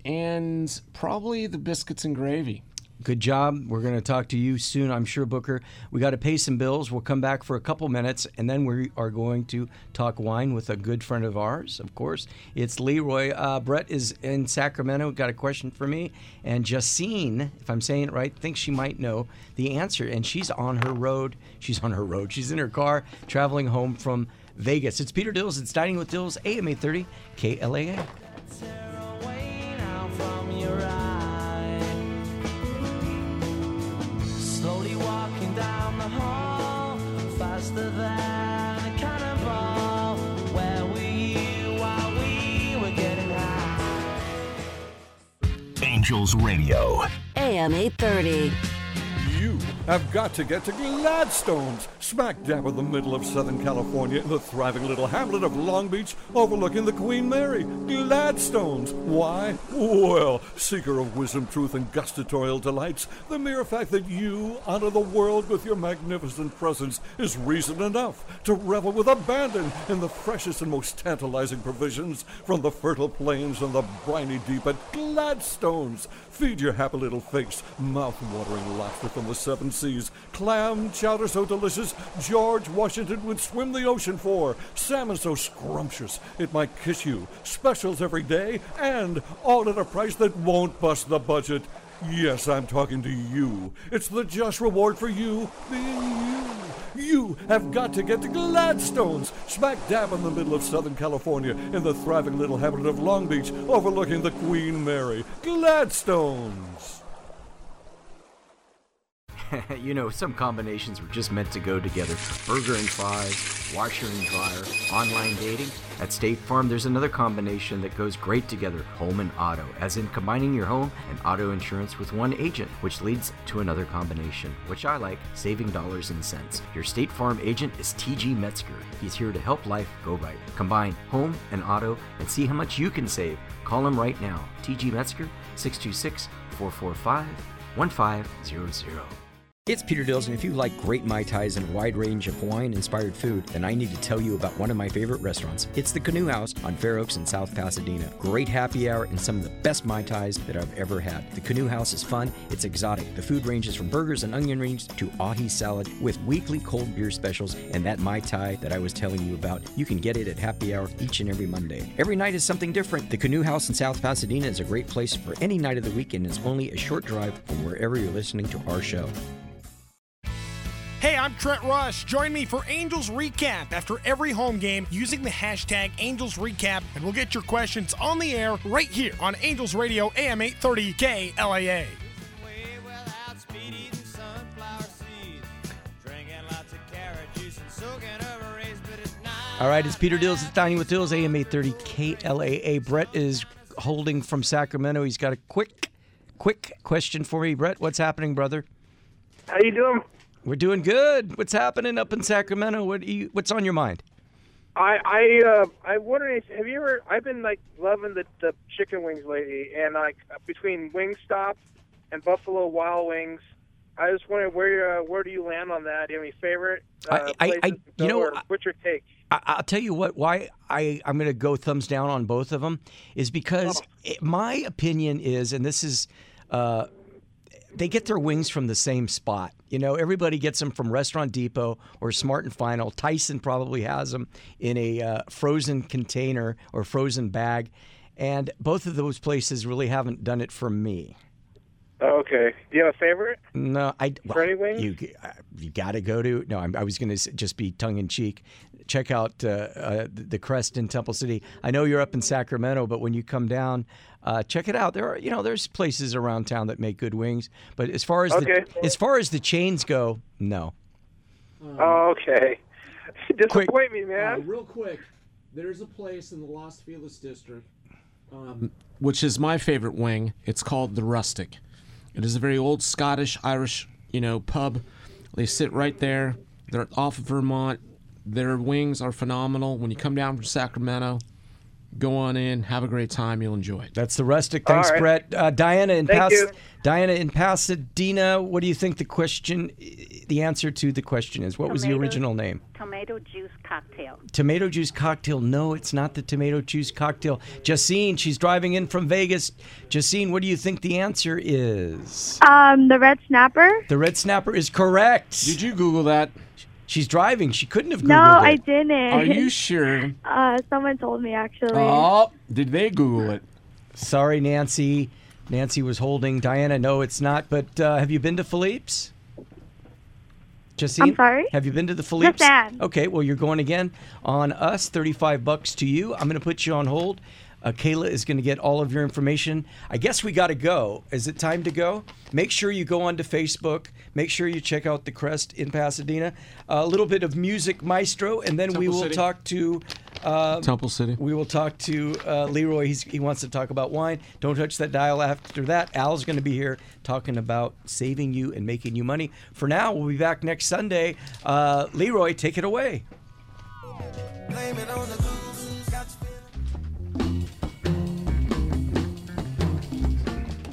Speaker 4: and probably the biscuits and gravy.
Speaker 2: Good job. We're going to talk to you soon, I'm sure, Booker. We got to pay some bills. We'll come back for a couple minutes, and then we are going to talk wine with a good friend of ours, of course. It's Leroy. Uh, Brett is in Sacramento. Got a question for me. And Justine, if I'm saying it right, thinks she might know the answer. And she's on her road. She's on her road. She's in her car traveling home from Vegas. It's Peter Dills. It's Dining with Dills, AM 830, KLAA.
Speaker 16: Walking down the hall, faster than a cannonball. Where were you while we were getting high?
Speaker 8: Angels Radio.
Speaker 7: AM 830.
Speaker 8: You have got to get to Gladstone's, smack dab in the middle of Southern California, in the thriving little hamlet of Long Beach, overlooking the Queen Mary. Gladstone's. Why? Well, seeker of wisdom, truth, and gustatorial delights, the mere fact that you honor the world with your magnificent presence is reason enough to revel with abandon in the freshest and most tantalizing provisions from the fertile plains and the briny deep at Gladstone's. Feed your happy little face, mouth-watering laughter from the seven seas, clam chowder so delicious George Washington would swim the ocean for, salmon so scrumptious it might kiss you, specials every day, and all at a price that won't bust the budget. Yes, I'm talking to you. It's the just reward for you being you. You have got to get to Gladstone's, smack dab in the middle of Southern California, in the thriving little hamlet of Long Beach, overlooking the Queen Mary. Gladstone's.
Speaker 2: you know, some combinations were just meant to go together. Burger and fries, washer and dryer, online dating. At State Farm, there's another combination that goes great together home and auto, as in combining your home and auto insurance with one agent, which leads to another combination, which I like saving dollars and cents. Your State Farm agent is TG Metzger. He's here to help life go right. Combine home and auto and see how much you can save. Call him right now. TG Metzger, 626 445 1500. It's Peter Dills, and if you like great Mai Tais and a wide range of Hawaiian inspired food, then I need to tell you about one of my favorite restaurants. It's the Canoe House on Fair Oaks in South Pasadena. Great happy hour and some of the best Mai Tais that I've ever had. The Canoe House is fun, it's exotic. The food ranges from burgers and onion rings to ahi salad with weekly cold beer specials and that Mai Tai that I was telling you about. You can get it at happy hour each and every Monday. Every night is something different. The Canoe House in South Pasadena is a great place for any night of the week and is only a short drive from wherever you're listening to our show.
Speaker 17: Hey, I'm Trent Rush. Join me for Angels Recap after every home game using the hashtag Angels Recap, and we'll get your questions on the air right here on Angels Radio AM 830 KLAA.
Speaker 2: All right, it's Peter Dills. It's Dining with Dills, AM 830 KLAA. Brett is holding from Sacramento. He's got a quick, quick question for me. Brett, what's happening, brother?
Speaker 15: How you doing?
Speaker 2: We're doing good. What's happening up in Sacramento? What you, What's on your mind?
Speaker 15: I I uh I wondering have you ever I've been like loving the the chicken wings lately and like between Wingstop and Buffalo Wild Wings I just wondering where uh, where do you land on that? Do you have any favorite uh,
Speaker 2: I- I- I- you know,
Speaker 15: what's your take?
Speaker 2: I, I'll tell you what. Why I I'm going to go thumbs down on both of them is because it, my opinion is, and this is, uh, they get their wings from the same spot. You know, everybody gets them from Restaurant Depot or Smart and Final. Tyson probably has them in a uh, frozen container or frozen bag, and both of those places really haven't done it for me.
Speaker 15: Okay. Do you have a favorite?
Speaker 2: No, I. Well,
Speaker 15: any wings?
Speaker 2: You uh, you got to go to. No, I'm, I was going to just be tongue in cheek. Check out uh, uh, the the Crest in Temple City. I know you're up in Sacramento, but when you come down, uh, check it out. There are you know there's places around town that make good wings, but as far as
Speaker 15: Okay.
Speaker 2: the as far as the chains go, no.
Speaker 15: Oh, okay. Disappoint me,
Speaker 4: Uh,
Speaker 15: man.
Speaker 4: real quick, there's a place in the Los Feliz district, um, which is my favorite wing. It's called the Rustic. It is a very old Scottish Irish, you know, pub. They sit right there. They're off of Vermont. Their wings are phenomenal. When you come down from Sacramento, go on in, have a great time. You'll enjoy it.
Speaker 2: That's the rustic. Thanks,
Speaker 4: All right.
Speaker 2: Brett. Uh, Diana in
Speaker 4: Thank
Speaker 2: Pas-
Speaker 4: you.
Speaker 2: Diana in Pasadena. What do you think the question, the answer to the question is? What was the original name?
Speaker 18: Tomato juice cocktail.
Speaker 2: Tomato juice cocktail. No, it's not the tomato juice cocktail. Justine, she's driving in from Vegas. Justine, what do you think the answer is?
Speaker 19: Um, the red snapper.
Speaker 2: The red snapper is correct.
Speaker 4: Did you Google that?
Speaker 2: She's driving. She couldn't have Googled
Speaker 19: No,
Speaker 2: it.
Speaker 19: I didn't.
Speaker 4: Are you sure?
Speaker 19: Uh, someone told me actually.
Speaker 4: Oh, did they Google it?
Speaker 2: Sorry, Nancy. Nancy was holding Diana. No, it's not. But uh, have you been to Philippe's? Justine?
Speaker 19: I'm sorry?
Speaker 2: Have you been to the Philippe's?
Speaker 19: ma'am.
Speaker 2: Okay, well, you're going again on us. 35 bucks to you. I'm going to put you on hold. Uh, Kayla is going to get all of your information. I guess we got to go. Is it time to go? Make sure you go onto Facebook. Make sure you check out the Crest in Pasadena. a little bit of music maestro, and then we will
Speaker 4: City.
Speaker 2: talk to uh,
Speaker 4: Temple City.
Speaker 2: we will talk to uh, Leroy. He's, he wants to talk about wine. Don't touch that dial after that. Al's going to be here talking about saving you and making you money. For now, we'll be back next Sunday. Uh, Leroy, take it away.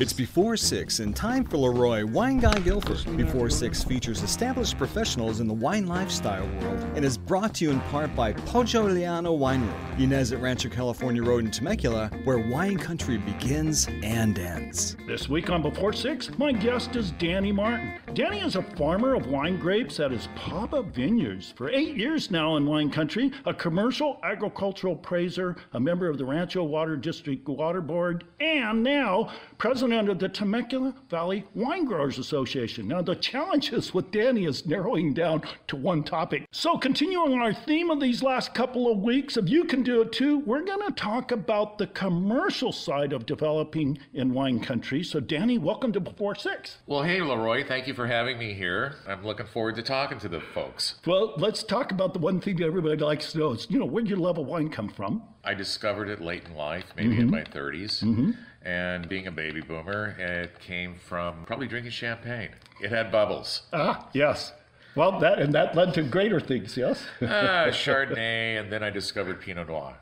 Speaker 20: It's Before Six and time for Leroy Wine Guy Guilford. Before Six features established professionals in the wine lifestyle world and is brought to you in part by Poggio Leano Winery, Ynez at Rancho California Road in Temecula, where wine country begins and ends.
Speaker 21: This week on Before Six, my guest is Danny Martin. Danny is a farmer of wine grapes at his Papa Vineyards. For eight years now in wine country, a commercial agricultural appraiser, a member of the Rancho Water District Water Board, and now president of the Temecula Valley Wine Growers Association. Now, the challenges with Danny is narrowing down to one topic. So, continuing on our theme of these last couple of weeks, if you can do it too, we're going to talk about the commercial side of developing in wine country. So, Danny, welcome to Before Six.
Speaker 22: Well, hey, Leroy, thank you for having me here. I'm looking forward to talking to the folks.
Speaker 21: Well, let's talk about the one thing that everybody likes to know is, you know, where'd your love of wine come from?
Speaker 22: I discovered it late in life, maybe in
Speaker 21: Mhm.
Speaker 22: my 30s.
Speaker 21: Mhm.
Speaker 22: And being a baby boomer, it came from probably drinking champagne. It had bubbles.
Speaker 21: Ah, yes. Well, that and that led to greater things, yes?
Speaker 22: ah, Chardonnay, and then I discovered Pinot Noir.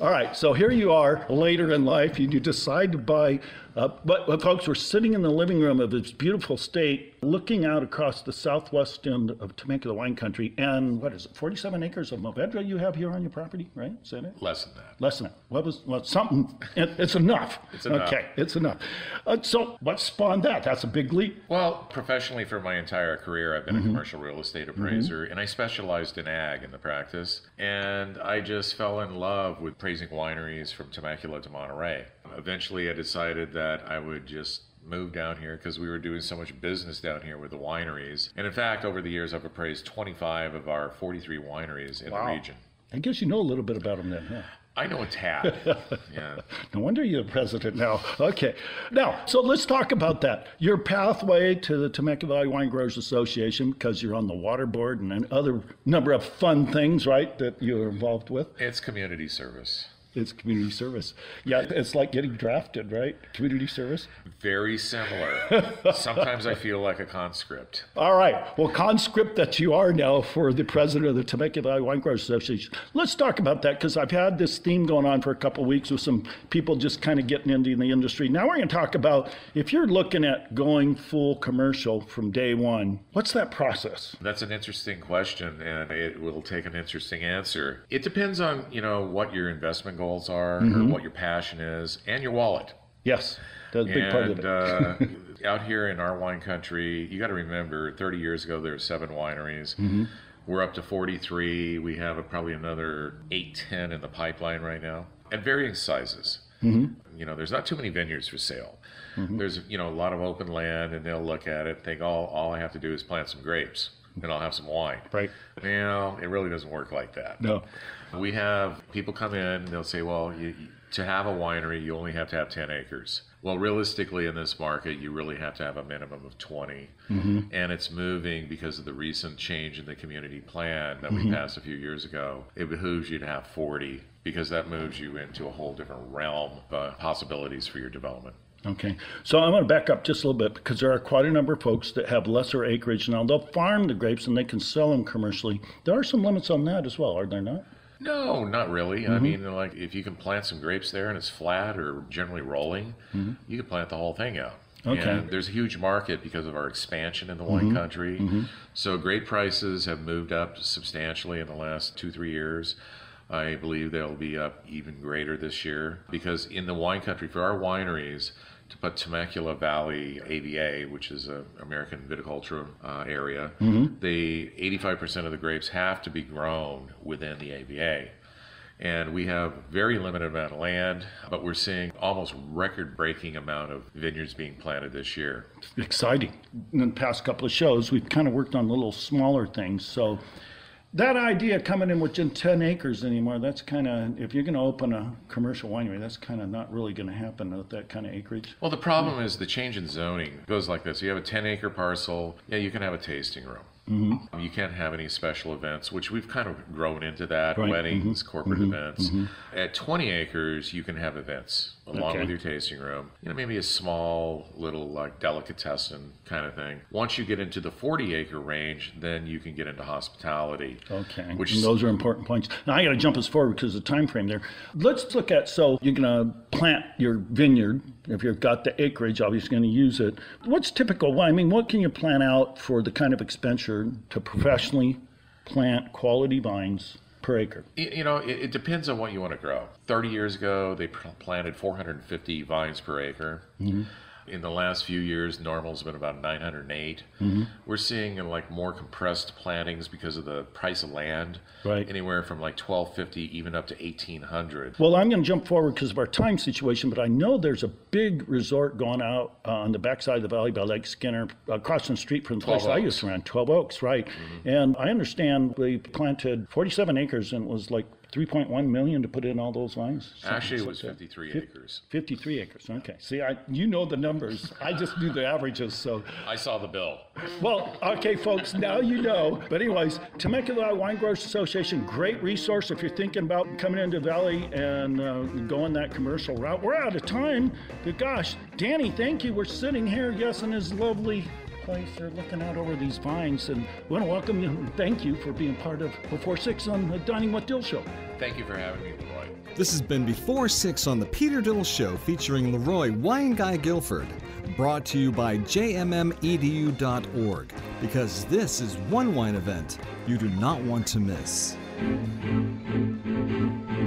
Speaker 21: All right, so here you are later in life, and you decide to buy. Uh, but, but folks, we're sitting in the living room of this beautiful state, looking out across the southwest end of Temecula wine country, and what is it, 47 acres of Mourvedre you have here on your property, right? Is that it?
Speaker 22: Less than that.
Speaker 21: Less than that. What was well, something? It, it's enough.
Speaker 22: It's enough.
Speaker 21: Okay, it's enough. Uh, so, what spawned that? That's a big leap.
Speaker 22: Well, professionally for my entire career, I've been
Speaker 21: Mhm.
Speaker 22: a commercial real estate appraiser, and I specialized in ag in the practice. And I just fell in love with praising wineries from Temecula to Monterey. Eventually, I decided that I would just move down here because we were doing so much business down here with the wineries. And in fact, over the years, I've appraised 25 of our 43 wineries in
Speaker 21: Wow.
Speaker 22: the region.
Speaker 21: I guess you know a little bit about them then, huh?
Speaker 22: I know a tad. yeah.
Speaker 21: No wonder you're the president now. Okay. Now, so let's talk about that. Your pathway to the Temecula Valley Wine Growers Association, because you're on the water board and an other number of fun things, right, that you're involved with.
Speaker 22: It's community service.
Speaker 21: It's community service. Yeah, it's like getting drafted, right? Community service.
Speaker 22: Very similar. Sometimes I feel like a conscript.
Speaker 21: All right. Well, conscript that you are now for the president of the Temecula Valley Wine Growers Association. Let's talk about that because I've had this theme going on for a couple of weeks with some people just kind of getting into the industry. Now we're going to talk about if you're looking at going full commercial from day one, what's that process?
Speaker 22: That's an interesting question, and it will take an interesting answer. It depends on you know what your investment goals are, or
Speaker 21: Mhm.
Speaker 22: what your passion is, and your wallet.
Speaker 21: Yes, that's a big part of
Speaker 22: And
Speaker 21: it.
Speaker 22: uh, out here in our wine country, you got to remember, 30 years ago there were seven wineries.
Speaker 21: Mhm.
Speaker 22: We're up to 43. We have probably another eight, 10 in the pipeline right now, at varying sizes.
Speaker 21: Mhm.
Speaker 22: You know, there's not too many vineyards for sale.
Speaker 21: Mhm.
Speaker 22: There's you know a lot of open land, and they'll look at it, think, all all I have to do is plant some grapes. and I'll have some wine.
Speaker 21: Right.
Speaker 22: Well, it really doesn't work like that.
Speaker 21: No.
Speaker 22: We have people come in and they'll say, well, you, to have a winery, you only have to have 10 acres. Well, realistically, in this market, you really have to have a minimum of 20.
Speaker 21: Mhm.
Speaker 22: And it's moving because of the recent change in the community plan that we
Speaker 21: Mhm.
Speaker 22: passed a few years ago. It behooves you to have 40 because that moves you into a whole different realm of uh, possibilities for your development.
Speaker 21: Okay, so I want to back up just a little bit because there are quite a number of folks that have lesser acreage now. They'll farm the grapes and they can sell them commercially. There are some limits on that as well, are there not?
Speaker 22: No, not really. I
Speaker 21: Mhm.
Speaker 22: mean, like if you can plant some grapes there and it's flat or generally rolling,
Speaker 21: Mhm.
Speaker 22: you can plant the whole thing out.
Speaker 21: Okay.
Speaker 22: And there's a huge market because of our expansion in the wine
Speaker 21: Mhm.
Speaker 22: country.
Speaker 21: Mhm.
Speaker 22: So grape prices have moved up substantially in the last two, three years. I believe they'll be up even greater this year because in the wine country, for our wineries, to put Temecula Valley AVA, which is a American viticulture uh, area,
Speaker 21: Mhm.
Speaker 22: the 85% of the grapes have to be grown within the AVA. And we have very limited amount of land, but we're seeing almost record-breaking amount of vineyards being planted this year.
Speaker 21: Exciting. In the past couple of shows, we've kind of worked on little smaller things. So that idea coming in within 10 acres anymore, that's kind of, if you're going to open a commercial winery, that's kind of not really going to happen with that kind of acreage.
Speaker 22: Well, the problem is the change in zoning goes like this. You have a 10 acre parcel, yeah, you can have a tasting room.
Speaker 21: Mhm.
Speaker 22: You can't have any special events, which we've kind of grown into that
Speaker 21: Right.
Speaker 22: weddings,
Speaker 21: Mhm.
Speaker 22: corporate
Speaker 21: Mhm.
Speaker 22: events.
Speaker 21: Mhm.
Speaker 22: At 20 acres, you can have events along
Speaker 21: Okay.
Speaker 22: with your tasting room. You know, maybe a small little like delicatessen kind of thing. Once you get into the 40 acre range, then you can get into hospitality.
Speaker 21: Okay,
Speaker 22: Which
Speaker 21: and those are important points. Now I got to jump us forward because of the time frame there. Let's look at so you're going to plant your vineyard. If you've got the acreage, obviously going to use it. What's typical? I mean, what can you plan out for the kind of expenditure to professionally plant quality vines per acre?
Speaker 22: You know, it, it depends on what you want to grow. 30 years ago, they planted 450 vines per acre.
Speaker 21: Mhm.
Speaker 22: In the last few years, normal's been about 908.
Speaker 21: Mhm.
Speaker 22: We're seeing like more compressed plantings because of the price of land.
Speaker 21: Right.
Speaker 22: Anywhere from like 1250 even up to 1800.
Speaker 21: Well, I'm going to jump forward because of our time situation, but I know there's a big resort going out uh, on the backside of the valley by Lake Skinner, across the street from the
Speaker 22: 12
Speaker 21: place I used to run, 12 Oaks, right? And I understand they planted 47 acres and it was like 3.1 million to put in all those vines. Something
Speaker 22: Actually, it
Speaker 21: like
Speaker 22: was
Speaker 21: that.
Speaker 22: 53
Speaker 21: Fif-
Speaker 22: acres.
Speaker 21: 53 acres. Okay. See, I you know the numbers. I just do the averages. So,
Speaker 22: I saw the bill.
Speaker 21: well, okay, folks, now you know. But anyways, Temecula Wine Growers Association, great resource if you're thinking about coming into Valley and uh, going that commercial route. We're out of time. But gosh, Danny, thank you. We're sitting here, yes, in this lovely place. They're looking out over these vines, and we want to welcome you and thank you for being part of Before Six on the Dining with Dill Show.
Speaker 22: Thank you for having me, Leroy.
Speaker 20: This has been Before Six on the Peter Dill Show featuring Leroy Wine Guy Guilford. Brought to you by jmmedu.org because this is one wine event you do not want to miss.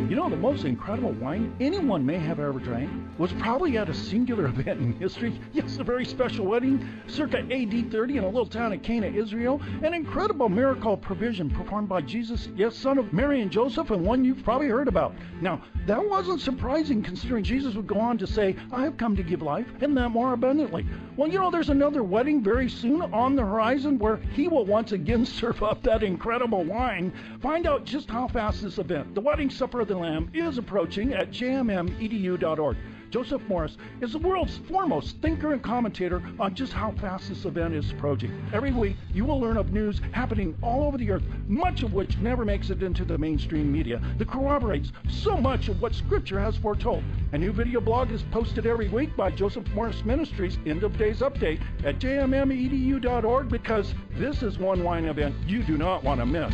Speaker 21: You know, the most incredible wine anyone may have ever drank was probably at a singular event in history. Yes, a very special wedding, circa AD 30 in a little town of Cana, Israel. An incredible miracle provision performed by Jesus, yes, son of Mary and Joseph, and one you've probably heard about. Now, that wasn't surprising considering Jesus would go on to say, I have come to give life and that more abundantly. Well, you know, there's another wedding very soon on the horizon where he will once again serve up that incredible wine. Find out just how fast this event, the Wedding Supper of the Lamb, is approaching at jmmedu.org. Joseph Morris is the world's foremost thinker and commentator on just how fast this event is approaching. Every week, you will learn of news happening all over the earth, much of which never makes it into the mainstream media, that corroborates so much of what Scripture has foretold. A new video blog is posted every week by Joseph Morris Ministries End of Days Update at jmmedu.org because this is one wine event you do not want to miss.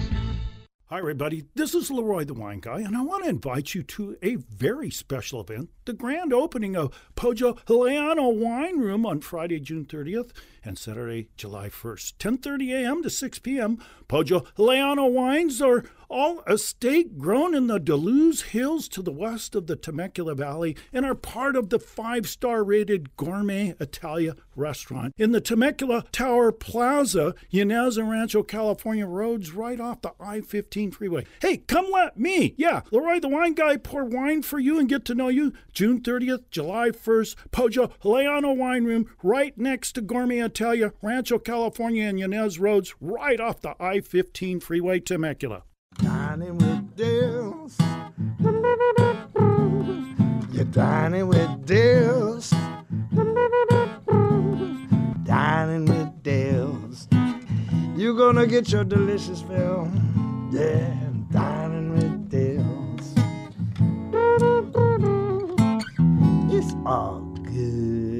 Speaker 21: Hi, everybody. This is Leroy the Wine Guy, and I want to invite you to a very special event the grand opening of Poggio Leano Wine Room on Friday, June 30th and Saturday, July 1st, 10.30 a.m. to 6 p.m. Pojo Leano Wines are all estate grown in the De Luz Hills to the west of the Temecula Valley and are part of the five star rated Gourmet Italia restaurant in the Temecula Tower Plaza, Ynez and Rancho, California roads right off the I 15 freeway. Hey, come let me, yeah, Leroy the Wine Guy pour wine for you and get to know you June 30th, July 1st, Poggio Leano Wine Room right next to Gourmet Italia, Rancho, California, and Ynez roads right off the I 15 freeway, Temecula.
Speaker 23: Dining with Dills. You're dining with Dills. Dining with Dills. You're gonna get your delicious fill. Yeah, dining with Dills. It's all good.